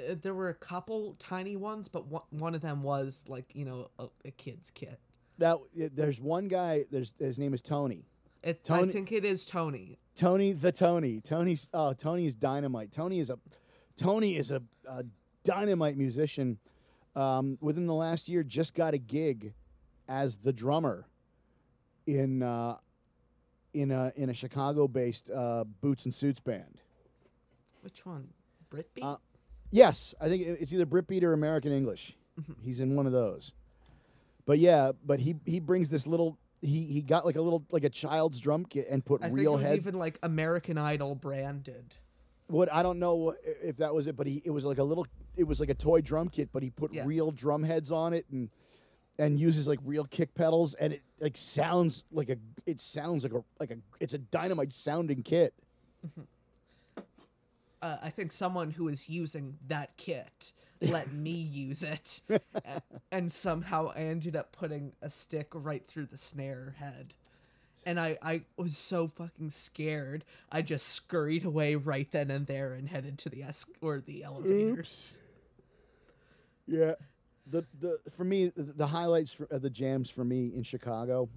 Uh, There were a couple tiny ones, but one, one of them was like, you know, a, a kid's kit. That there's one guy. There's his name is Tony. It, Tony- I think it is Tony. Tony the Tony. Tony's oh Tony's dynamite. Tony is a Tony is a, a dynamite musician. Um, within the last year, just got a gig as the drummer in uh, in a in a Chicago-based uh, boots and suits band. Which one? Britbeat? Uh, Yes, I think it's either Britbeat or American English. Mm-hmm. He's in one of those. But yeah, but he he brings this little. He he got like a little like a child's drum kit and put I think it real was head. even like American Idol branded. what I don't know if that was it, but he it was like a little. It was like a toy drum kit, but he put Yeah. real drum heads on it and and uses like real kick pedals, and it like sounds like a. It sounds like a like a. It's a dynamite sounding kit. Mm-hmm. Uh, I think someone who is using that kit let me use it, and somehow I ended up putting a stick right through the snare head. And I, I was so fucking scared. I just scurried away right then and there and headed to the esc- or the elevators. Yeah, the the for me the, the highlights for, of the jams for me in Chicago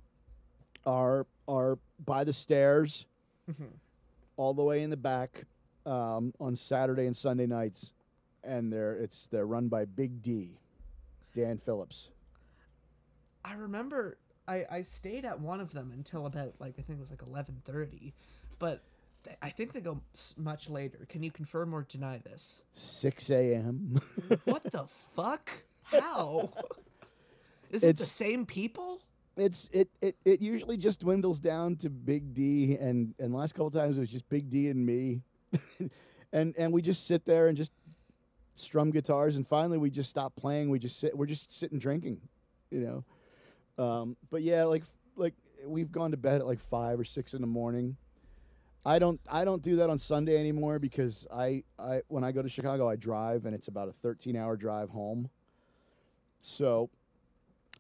are are by the stairs, all the way in the back um, on Saturday and Sunday nights, and they're it's they're run by Big D, Dan Phillips. I remember I, I stayed at one of them until about like I think it was like eleven thirty, but th- I think they go much later. Can you confirm or deny this? Six a.m. What the fuck? How? Is it the same people? it's it, it it usually just dwindles down to Big D and and last couple times it was just Big D and me, and and we just sit there and just strum guitars and finally we just stop playing. We just sit. We're just sitting drinking, you know. Um, but yeah, like like we've gone to bed at like five or six in the morning. I don't I don't do that on Sunday anymore because I I when I go to Chicago I drive and it's about a 13 hour drive home. So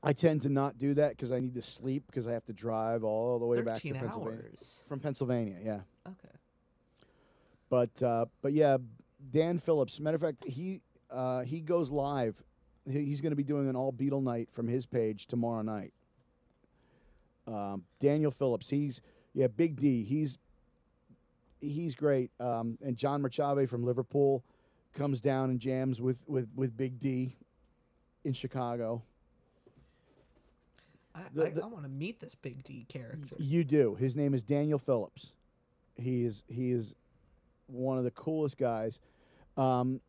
I tend to not do that because I need to sleep because I have to drive all the way back to Thirteen Pennsylvania. hours. From Pennsylvania, yeah. Okay. But uh, but yeah, Dan Phillips. Matter of fact, he uh, he goes live. He- He's going to be doing an all Beatle night from his page tomorrow night. Um, Daniel Phillips. He's yeah, Big D. He's he's great. Um, and John Merchave from Liverpool comes down and jams with with with Big D in Chicago. I, The- I, I want to meet this Big D character. You do. His name is Daniel Phillips. He is he is one of the coolest guys. Um,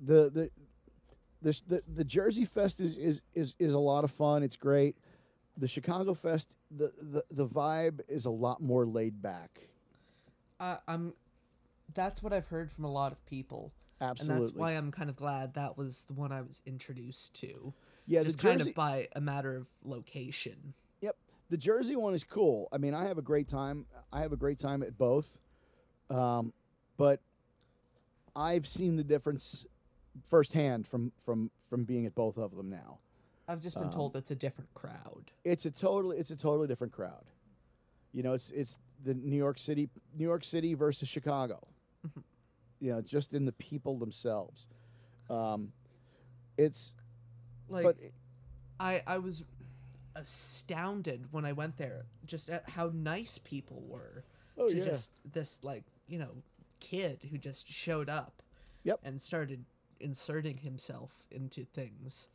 the the the the, the Jersey Fest is, is is is a lot of fun. It's great. The Chicago Fest, the, the the vibe is a lot more laid back. I, I'm. That's what I've heard from a lot of people, Absolutely. and that's why I'm kind of glad that was the one I was introduced to. yeah, just the kind of by a matter of location. Yep. The Jersey one is cool. I mean, I have a great time. I have a great time at both. Um, but I've seen the difference firsthand from from from being at both of them now. I've just been told it's a different crowd. It's a totally it's a totally different crowd. You know, it's it's the New York City New York City versus Chicago. you know, just in the people themselves. Um, it's Like but I, I was astounded when I went there, just at how nice people were. Oh, to yeah. just this like you know kid who just showed up. Yep. And started inserting himself into things.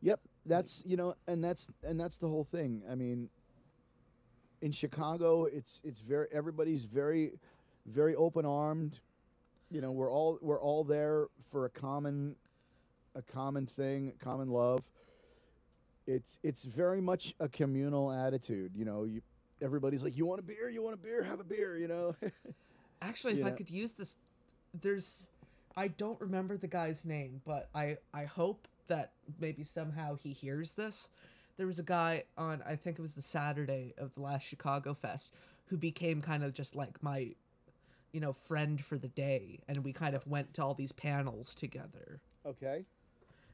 Yep, that's you know, and that's and that's the whole thing. I mean, in Chicago, it's it's very everybody's very, very open armed. You know, we're all we're all there for a common, a common thing, common love. It's it's very much a communal attitude. You know, you everybody's like, you want a beer, you want a beer, have a beer. You know. Actually, if I could use this, there's, I don't remember the guy's name, but I I hope that maybe somehow he hears this. There was a guy on I think it was the Saturday of the last Chicago Fest who became kind of just like my, you know, friend for the day, and we kind of went to all these panels together. okay.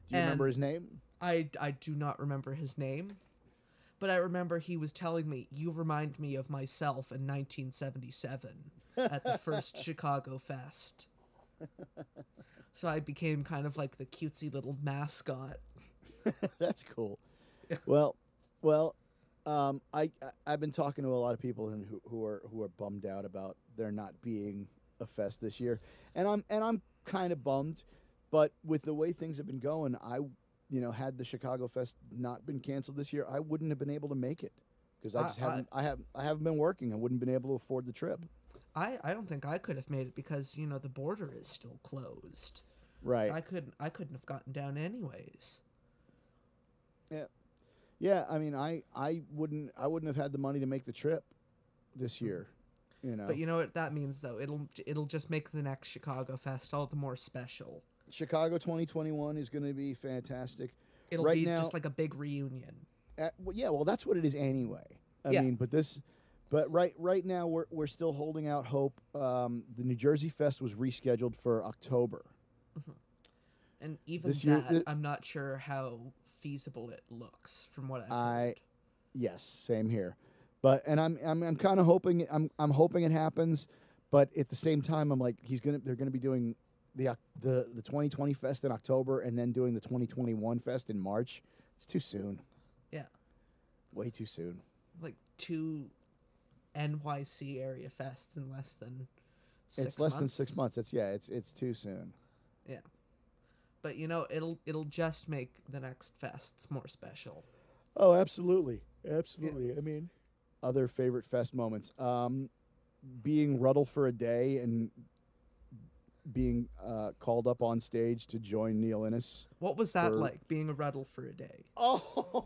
Do you remember his name? I I do not remember his name, but I remember he was telling me you remind me of myself in 1977 at the first Chicago Fest. So I became kind of like the cutesy little mascot. That's cool. well, well, um, I, I I've been talking to a lot of people and who, who are who are bummed out about there not being a fest this year, and I'm and I'm kind of bummed, but with the way things have been going, I, you know, had the Chicago Fest not been canceled this year, I wouldn't have been able to make it because I I- just I- haven't I have I haven't been working. I wouldn't have been able to afford the trip. I, I don't think I could have made it because you know the border is still closed. Right. So I couldn't I couldn't have gotten down anyways. Yeah, yeah. I mean, I I wouldn't I wouldn't have had the money to make the trip this year. You know, But you know what that means though? It'll it'll just make the next Chicago Fest all the more special. Chicago 2021 is going to be fantastic. It'll Right be now- just like a big reunion. Uh, well, yeah, well, that's what it is anyway. I Yeah. mean, but this, but right right now we're we're still holding out hope. Um, the New Jersey Fest was rescheduled for October. And even This year- that, thi- I'm not sure how feasible it looks from what I've I- heard. Yes, same here. But and I'm I'm I'm kind of hoping I'm I'm hoping it happens, but at the same time I'm like he's gonna they're gonna be doing the the the 2020 Fest in October and then doing the 2021 Fest in March. It's too soon. Yeah. Way too soon. Like two NYC area fests in less than six it's less than six months. It's yeah. It's it's too soon. Yeah. But you know, it'll it'll just make the next fests more special. Oh, absolutely, absolutely. I mean, other favorite fest moments. Um, being Rutle for a day and being uh, called up on stage to join Neil Innes. What was that For- like, being a Rutle for a day? Oh,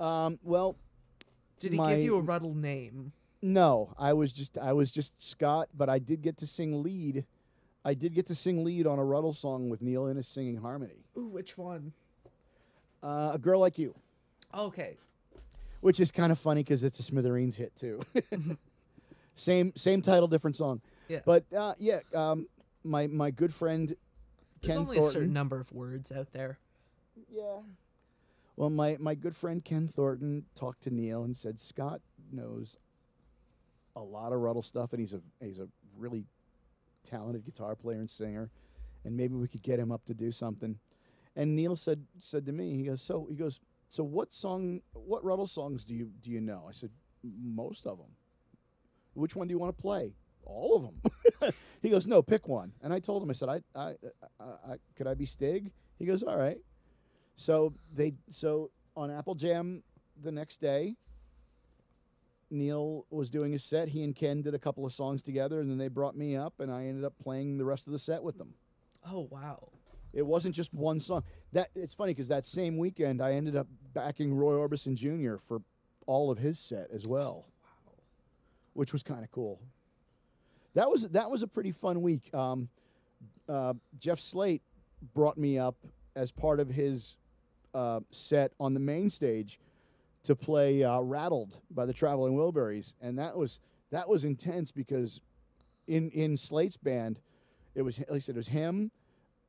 um, well, Did he my- give you a Rutle name? No, I was just I was just Scott, but I did get to sing lead. I did get to sing lead on a Rutle song with Neil in Innes singing harmony. Ooh, which one? Uh, a girl like you, Okay. which is kind of funny because it's a Smithereens hit too. same same title, different song. Yeah. But uh, yeah, um, my my good friend There's Ken only Thornton. a certain number of words out there. Yeah. Well, my, my good friend Ken Thornton talked to Neil and said Scott knows a lot of Rutle stuff, and he's a he's a really talented guitar player and singer, and maybe we could get him up to do something. And Neil said said to me, he goes, so he goes, so what song, what Rutle songs do you do you know? I said, most of them. Which one do you want to play? All of them. he goes, no, pick one. And I told him, I said, I, I, I, I could I be Stig? He goes, all right. So they so on Apple Jam the next day, Neil was doing his set. He and Ken did a couple of songs together, and then they brought me up, and I ended up playing the rest of the set with them. Oh wow. It wasn't just one song. That it's funny because that same weekend I ended up backing Roy Orbison Jr. for all of his set as well, wow. which was kind of cool. That was that was a pretty fun week. Um, uh, Jeff Slate brought me up as part of his uh, set on the main stage to play uh, "Rattled" by the Traveling Wilburys, and that was that was intense because in in Slate's band, it was like I said, it was him,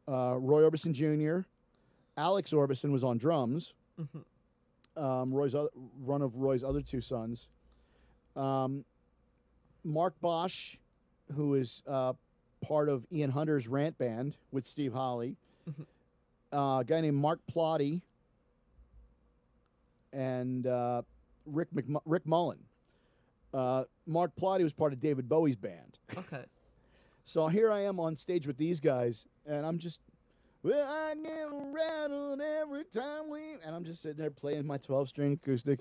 uh, Roy Orbison Jr., Alex Orbison was on drums. Um, Roy's other, one of Roy's other two sons, um, Mark Bosch, who is uh, part of Ian Hunter's Rant Band with Steve Holley, uh, a guy named Mark Plati, and uh, Rick McM- Rick Mullen. Uh, Mark Plati was part of David Bowie's band. Okay. So here I am on stage with these guys, and I'm just, well, I get rattled every time we, and I'm just sitting there playing my 12 string acoustic,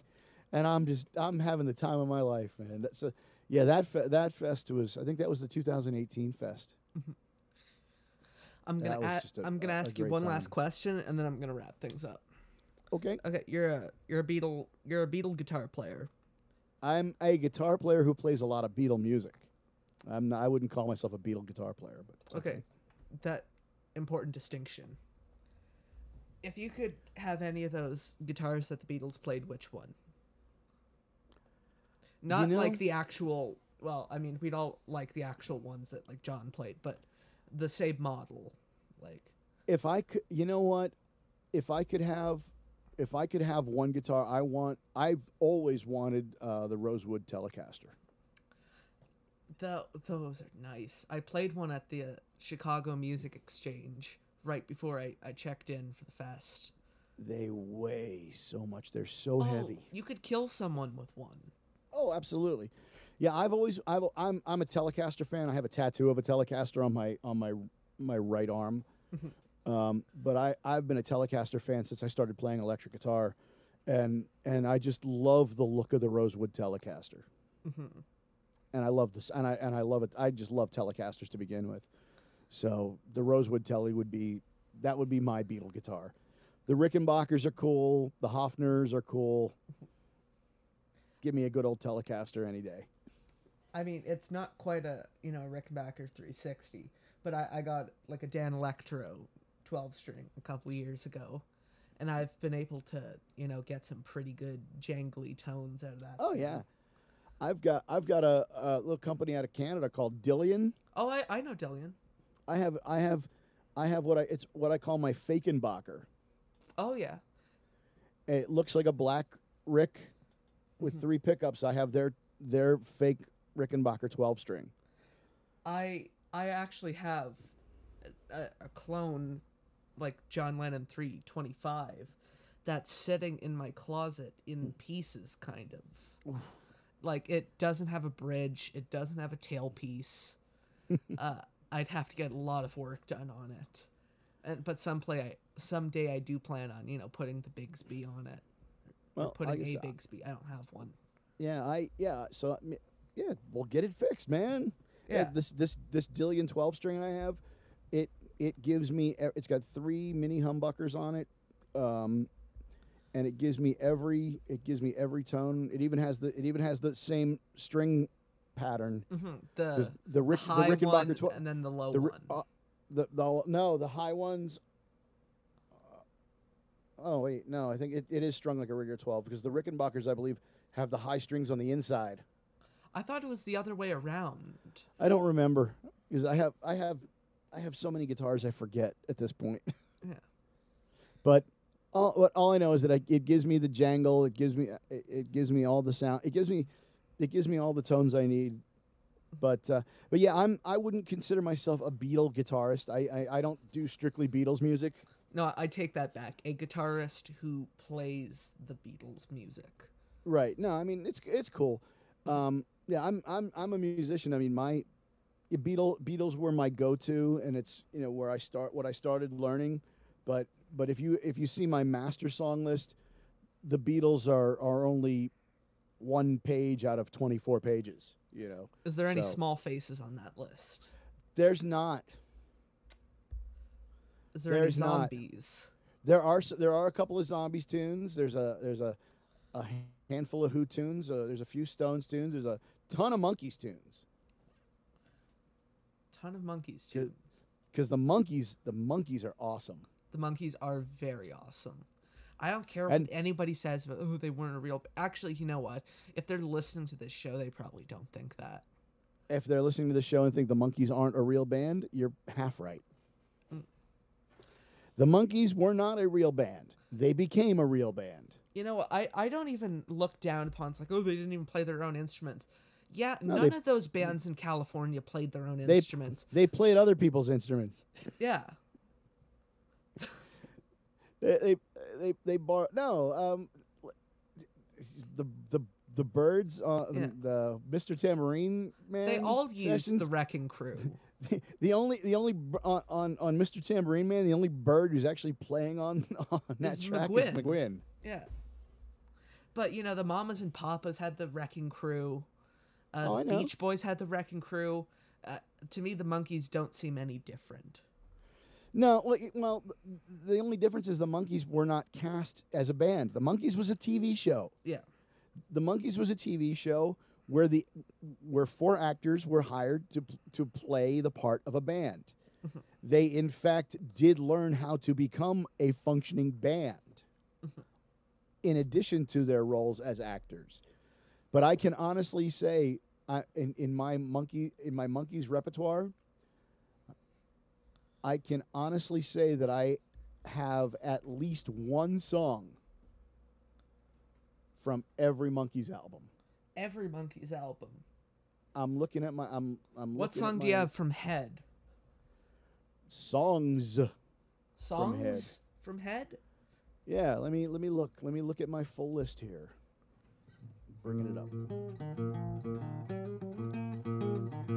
and I'm just, I'm having the time of my life, man. That's a, yeah, that fe- that fest was, I think that was the 2018 fest. I'm gonna a- I'm gonna a- a ask you one time. last question and then I'm gonna wrap things up. Okay, Okay, you're a you're a Beatle you're a Beatle guitar player. I'm a guitar player who plays a lot of Beatle music. I'm not, I wouldn't call myself a Beatle guitar player, but Okay. That important distinction. If you could have any of those guitars that the Beatles played, which one? Not know- like the actual well, I mean we'd all like the actual ones that like John played, but the same model. Like if I could, you know what? If I could have, if I could have one guitar, I want. I've always wanted uh, the Rosewood Telecaster. the those are nice. I played one at the uh, Chicago Music Exchange right before I, I checked in for the fest. They weigh so much. They're so Oh, heavy. You could kill someone with one. Oh, absolutely. Yeah, I've always. I've, I'm. I'm a Telecaster fan. I have a tattoo of a Telecaster on my on my my right arm. Um, but I I've been a Telecaster fan since I started playing electric guitar, and and I just love the look of the Rosewood Telecaster. And I love this, and I and I love it. I just love Telecasters to begin with. So the Rosewood Telly would be that would be my Beatle guitar. The Rickenbackers are cool. The Hofners are cool. Give me a good old Telecaster any day. I mean, it's not quite a you know Rickenbacker 360, but I, I got like a Danelectro 12 string a couple years ago, and I've been able to you know get some pretty good jangly tones out of that. Oh thing. yeah, I've got I've got a, a little company out of Canada called Dillion. Oh, I, I know Dillion. I have I have I have what I it's what I call my Fakenbacher. Oh yeah. It looks like a black Rick with mm-hmm. three pickups. I have their their fake Rickenbacker 12 string. I I actually have a, a clone like John Lennon 325 that's sitting in my closet in pieces kind of. Like it doesn't have a bridge, it doesn't have a tailpiece. uh, I'd have to get a lot of work done on it. And but some play I, someday I do plan on, you know, putting the Bigsby on it. or putting a Bigsby. I don't have one. Yeah, I yeah. So yeah, we'll get it fixed, man. Yeah. This this this Dillion twelve string I have, it it gives me it's got three mini humbuckers on it um, and it gives me every it gives me every tone it even has the it even has the same string pattern Mhm, The, the Rick high the Rickenbacker one tw- and then the low the, one. uh, the the no the high ones uh, oh wait no i think it, it is strung like a rigger 12 because the rickenbackers i believe have the high strings on the inside I thought it was the other way around. i don't remember because i have i have i have so many guitars i forget at this point Yeah. but all, what, all i know is that I, it gives me the jangle it gives me uh, it, it gives me all the sound it gives me it gives me all the tones i need but uh, but yeah i'm i wouldn't consider myself a beatle guitarist i i, I don't do strictly beatles music No, I take that back. A guitarist who plays the Beatles music. Right. No, I mean it's it's cool. Um, yeah, I'm I'm I'm a musician. I mean my yeah, Beatle Beatles were my go-to, and it's you know where I start what I started learning. But but if you if you see my master song list, the Beatles are are only one page out of 24 pages. You know, Is there any So- small faces on that list? there's not. Is there There's any not. zombies? There are there are a couple of zombies tunes. There's a there's a a handful of Who tunes. Uh, there's a few Stones tunes. There's a ton of Monkees tunes. Ton of Monkees too. because the Monkees the Monkees are awesome The Monkees are very awesome. I don't care And- what anybody says about oh they weren't a real. Actually, you know what? If they're listening to this show, they probably don't think that. if they're listening to the show and think the Monkees aren't a real band you're half right mm. the Monkees were not a real band they became a real band You know, I I don't even look down upon it's like oh they didn't even play their own instruments. Yeah, No, none they- of those bands in California played their own They- instruments. they played other people's instruments Yeah, they they they, they bar no um the the the Byrds uh, Yeah. the Mr. Tambourine man they all used the Wrecking Crew. the only the only on, on on Mr. Tambourine Man the only bird who's actually playing on on that Is track is McGuinn. McGuinn Yeah. But you know, the Mamas and Papas had the Wrecking Crew. Uh, Oh, the. Beach Boys had the Wrecking Crew. Uh, to me, the Monkees don't seem any different. No, well, y- well, th- the only difference is the Monkees were not cast as a band. The Monkees was a TV show. Yeah. The Monkees was a TV show where the where four actors were hired to to play the part of a band. they in fact did learn how to become a functioning band in addition to their roles as actors. But I can honestly say I, in in my monkey in my Monkees repertoire I can honestly say that I have at least one song from every Monkees album. Every Monkees album. I'm looking at my I'm I'm What song do you have from Head? Songs. Songs Head. from Head? Yeah, let me let me look. Let me look at my full list here. Bringing it up.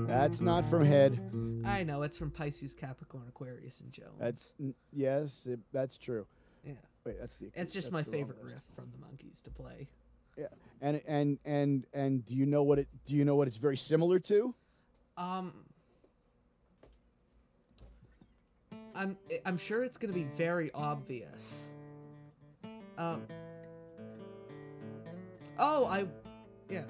That's not from Head. I know it's from Pisces, Capricorn, Aquarius, and Jones. That's yes, it, that's true. yeah. Wait, that's the. It's just my favorite riff from the Monkees to play. Yeah, and and and and do you know what it? Do you know what it's very similar to? Um, I'm I'm sure it's gonna be very obvious. Um. Oh, I, yeah.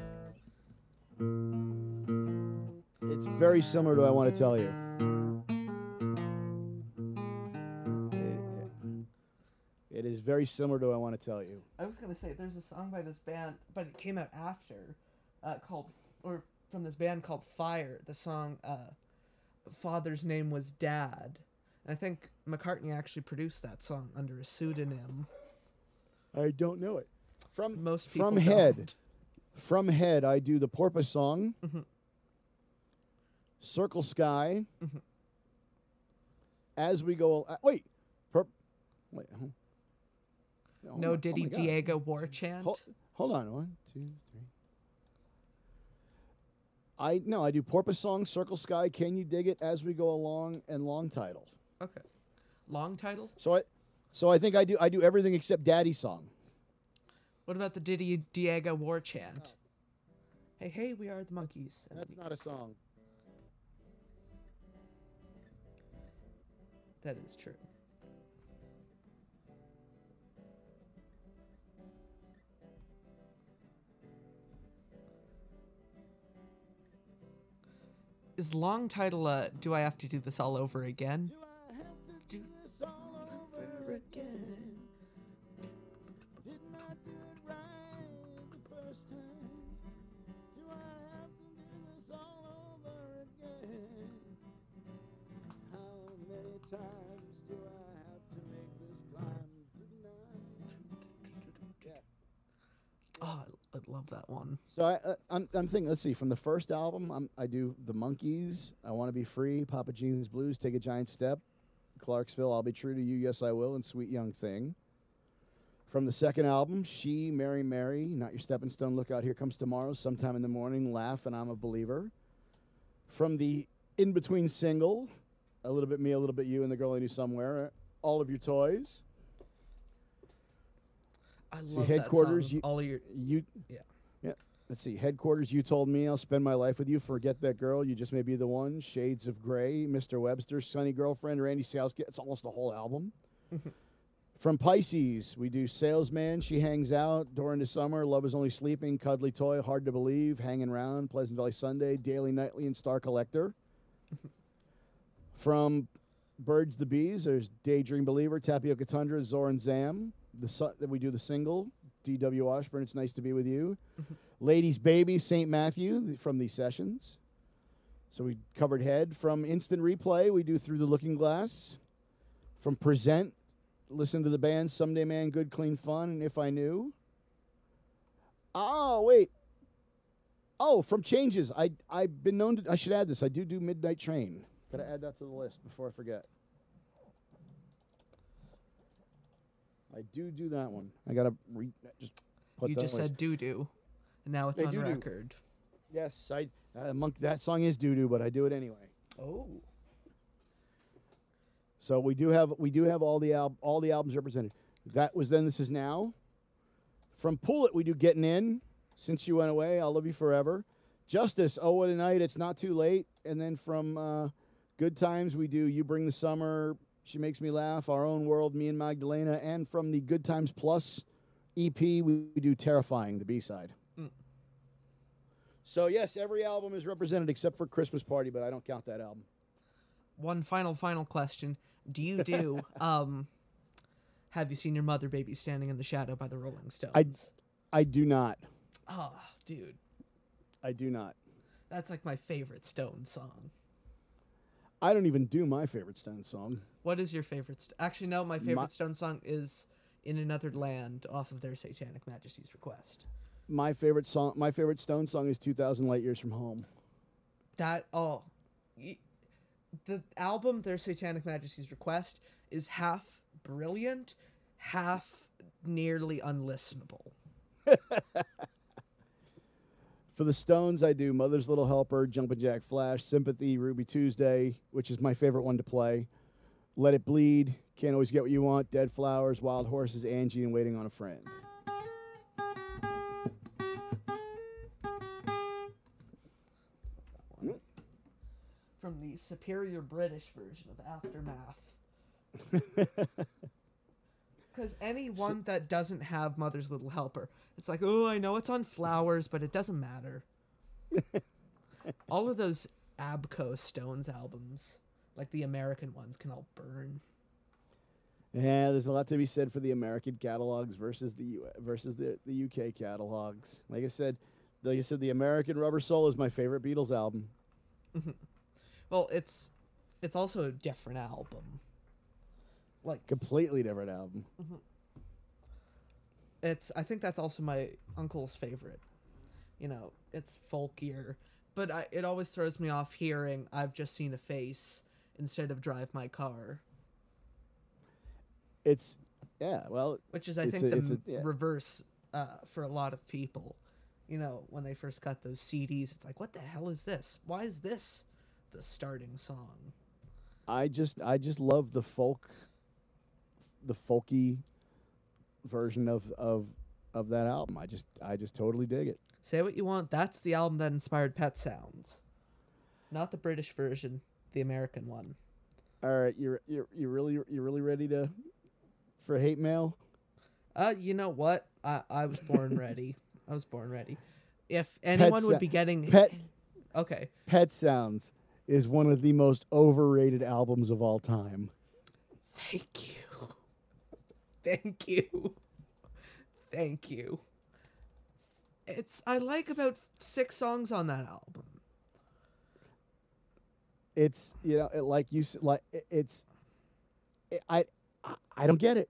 It's very similar to I want to tell you. It- It is very similar to I want to tell you. I was gonna say there's a song by this band, but it came out after, uh, called or from this band called Fire. The song, uh, father's name was Dad. And I think McCartney actually produced that song under a pseudonym. I don't know it. From Most people from head, don't. from head, I do the Porpoise song. Mm-hmm. Circle Sky. Mm-hmm. As we go, uh, wait, perp, wait. hold- hold No oh Diddy my God. Diego War Chant. Hold, hold on, one, two, three. I no, I do Porpoise song, Circle Sky, Can You Dig It, As We Go Along, and Long Title. Okay. Long title. So I, so I think I do I do everything except Daddy song. What about the Ditty Diego War Chant? Hey, hey, we are the Monkees. That's not a song. That is true. Is long title uh Do I have to do this all over again? Do I have to do this all over again? Love that one. So I, uh, I'm, I'm thinking. Let's see. From the first album, I'm, I do the Monkees. I want to be free. Papa Gene's Blues. Take a giant step. Clarksville. I'll be true to you. Yes, I will. And Sweet Young Thing. From the second album, She, Mary, Mary. Not your stepping stone. Look out. Here comes tomorrow. Sometime in the morning. Laugh and I'm a believer. From the in between single, a little bit me, a little bit you, and the girl I knew somewhere. All of your toys. I See, love headquarters, that song. you- All of your You yeah. Yeah. Let's see. Headquarters, you told me I'll spend my life with you. Forget that girl. You just may be the one. Shades of Grey, Mr. Webster, Sunny Girlfriend, Randy Scouse Git. It's almost the whole album. From Pisces, we do Salesman, She Hangs Out, Door into Summer, Love is Only Sleeping, Cuddly Toy, Hard to Believe, Hanging around. Pleasant Valley Sunday, Daily Nightly, and Star Collector. From Birds the Bees, there's Daydream Believer, Tapioca Tundra, Zor and Zam. The su- that we do the single, D.W. Washburn, It's Nice to Be With You. Mm-hmm. Lady's Baby, St. Matthew th- from these sessions. So we covered Head. From Instant Replay, we do Through the Looking Glass. From Present, listen to the band Someday Man, Good Clean Fun, and If I Knew. Oh, wait. Oh, from Changes, I, I've been known to, I should add this. I do do Midnight Train. Gotta add that to the list before I forget. I do do that one. I gotta re- just put you that just said doo doo, and now it's Hey, on doo-doo. record. Yes, I uh, monk. That song is doo doo, but I do it anyway. Oh, So we do have we do have all the al- all the albums represented. That was then. This is now. From Pool It, we do Getting In. Since you went away, I'll love you forever. Justice, Oh What a Night, It's Not Too Late. And then from uh, Good Times, we do You Bring the Summer, She Makes Me Laugh, Our Own World, Me and Magdalena. And from the Good Times Plus EP, we, do Terrifying, the B side. Mm. So yes, every album is represented except for Christmas Party, but I don't count that album. one final final question: Do you do um? Have you seen your mother baby standing in the shadow by the Rolling Stones? I do not. Oh, dude, I do not. that's like my favorite Stone song. I don't even do my favorite Stone song. What is your favorite? St- Actually, no. My favorite My- Stone song is "In Another Land" off of their Satanic Majesties Request. My favorite song, my favorite Stone song is "2000 Light Years from Home." That oh, y- the album "Their Satanic Majesties Request" is half brilliant, half nearly unlistenable. For the Stones, I do "Mother's Little Helper," "Jumpin' Jack Flash," "Sympathy," "Ruby Tuesday," which is my favorite one to play. "Let It Bleed," "Can't Always Get What You Want," "Dead Flowers," "Wild Horses," "Angie," and "Waiting on a Friend." From the superior British version of Aftermath. Because anyone that doesn't have Mother's Little Helper, it's like, oh, I know it's on Flowers, but it doesn't matter. all of those ABKCO Stones albums, like the American ones, can all burn. Yeah, there's a lot to be said for the American catalogs versus the U- versus the, the UK catalogs. Like I said, like I said, the American Rubber Soul is my favorite Beatles album. Well, it's it's also a different album. Like Completely different album. it's I think that's also my uncle's favorite. You know, it's folkier, but I, it always throws me off hearing "I've just seen a face" instead of "Drive my car," It's yeah, well, which is I think a- the a- yeah. reverse uh, for a lot of people. You know, when they first got those CDs, it's like, "What the hell is this? Why is this the starting song?" I just I just love the folk the folky version of of of that album. I just I just totally dig it. Say what you want. That's the album that inspired Pet Sounds, not the British version, the American one. All right, you're you're you really you really ready to for hate mail? Uh, you know what? I I was born ready. I was born ready. If anyone would Sa- be getting Pet okay, Pet Sounds is one of the most overrated albums of all time. thank you, thank you, thank you. It's I like about six songs on that album. It's you know it, like you like it- it's it, I I- I don't get it.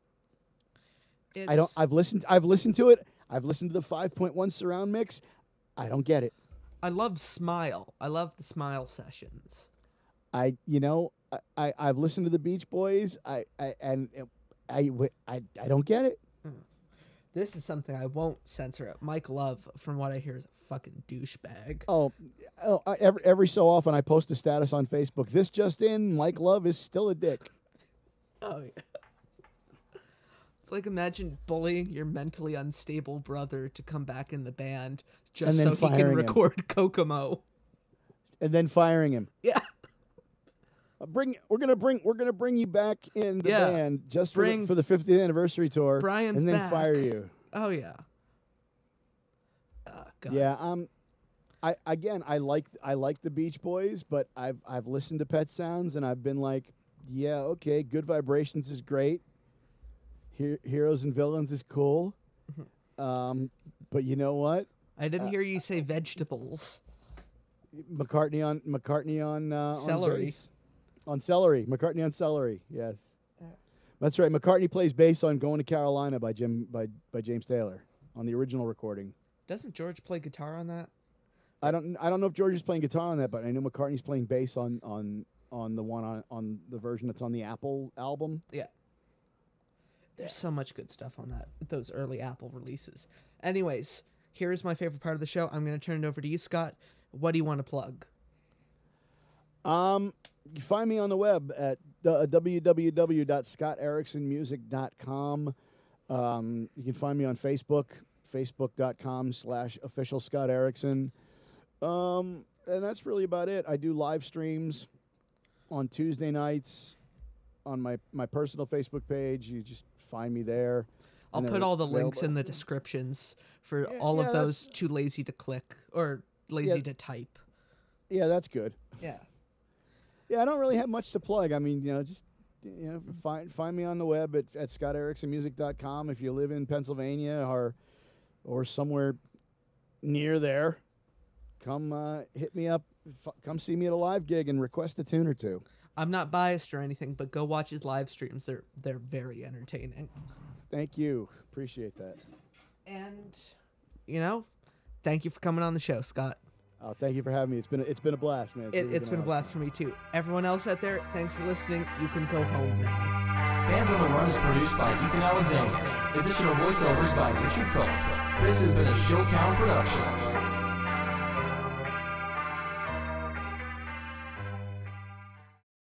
It's, I don't. I've listened. I've listened to it. I've listened to the 5.1 surround mix. I don't get it. I love Smile. I love the Smile sessions. I you know I, I I've listened to the Beach Boys. I I and I I I don't get it. Mm. This is something I won't censor. It. Mike Love, from what I hear, is a fucking douchebag. Oh, oh I, every every so often I post a status on Facebook. This just in: Mike Love is still a dick. Oh yeah. It's like imagine bullying your mentally unstable brother to come back in the band just so he can firing him. record Kokomo. and then firing him. Yeah. Uh, Bring we're gonna bring we're gonna bring you back in the Yeah. band just for the, for the 50th anniversary tour. Brian's and then back. fire you. Oh yeah. Oh, God. Yeah, um, I again I like I like the Beach Boys, but I've I've listened to Pet Sounds and I've been like, yeah, okay, Good Vibrations is great. He- Heroes and Villains is cool. Mm-hmm. Um, but you know what? I didn't hear you say vegetables. McCartney on McCartney on uh, on Celery. bass. On celery. McCartney on celery. Yes, that's right. McCartney plays bass on "Going to Carolina" by Jim by by James Taylor on the original recording. Doesn't George play guitar on that? I don't I don't know if George is playing guitar on that, but I know McCartney's playing bass on on on the one on on the version that's on the Apple album. Yeah. There's so much good stuff on that those early Apple releases. Anyways, here's my favorite part of the show. I'm going to turn it over to you, Scott. What do you want to plug? Um, you find me on the web at uh, www.scottericksonmusic.com. Um, you can find me on Facebook, facebook.com slash official Scott Erickson. Um, and that's really about it. I do live streams on Tuesday nights on my, my personal Facebook page. You just find me there. I'll put all the links in the descriptions for Yeah, all yeah, of those too lazy to click or lazy Yeah. to type. Yeah, that's good. Yeah. Yeah, I don't really have much to plug. I mean, you know, just you know, find find me on the web at, at scottericksonmusic.com if you live in Pennsylvania or or somewhere near there. Come uh, hit me up. F- come see me at a live gig and request a tune or two. I'm not biased or anything, but go watch his live streams. They're they're very entertaining. Thank you. Appreciate that. And you know, thank you for coming on the show, Scott. Oh, thank you for having me. It's been a, it's been a blast, man. It, really it's been a blast for me too. Everyone else out there, thanks for listening. You can go home now. Bands on the Run is produced by Ethan Alexander. Additional voiceovers by Richard Phillip. This has been a Showtown production.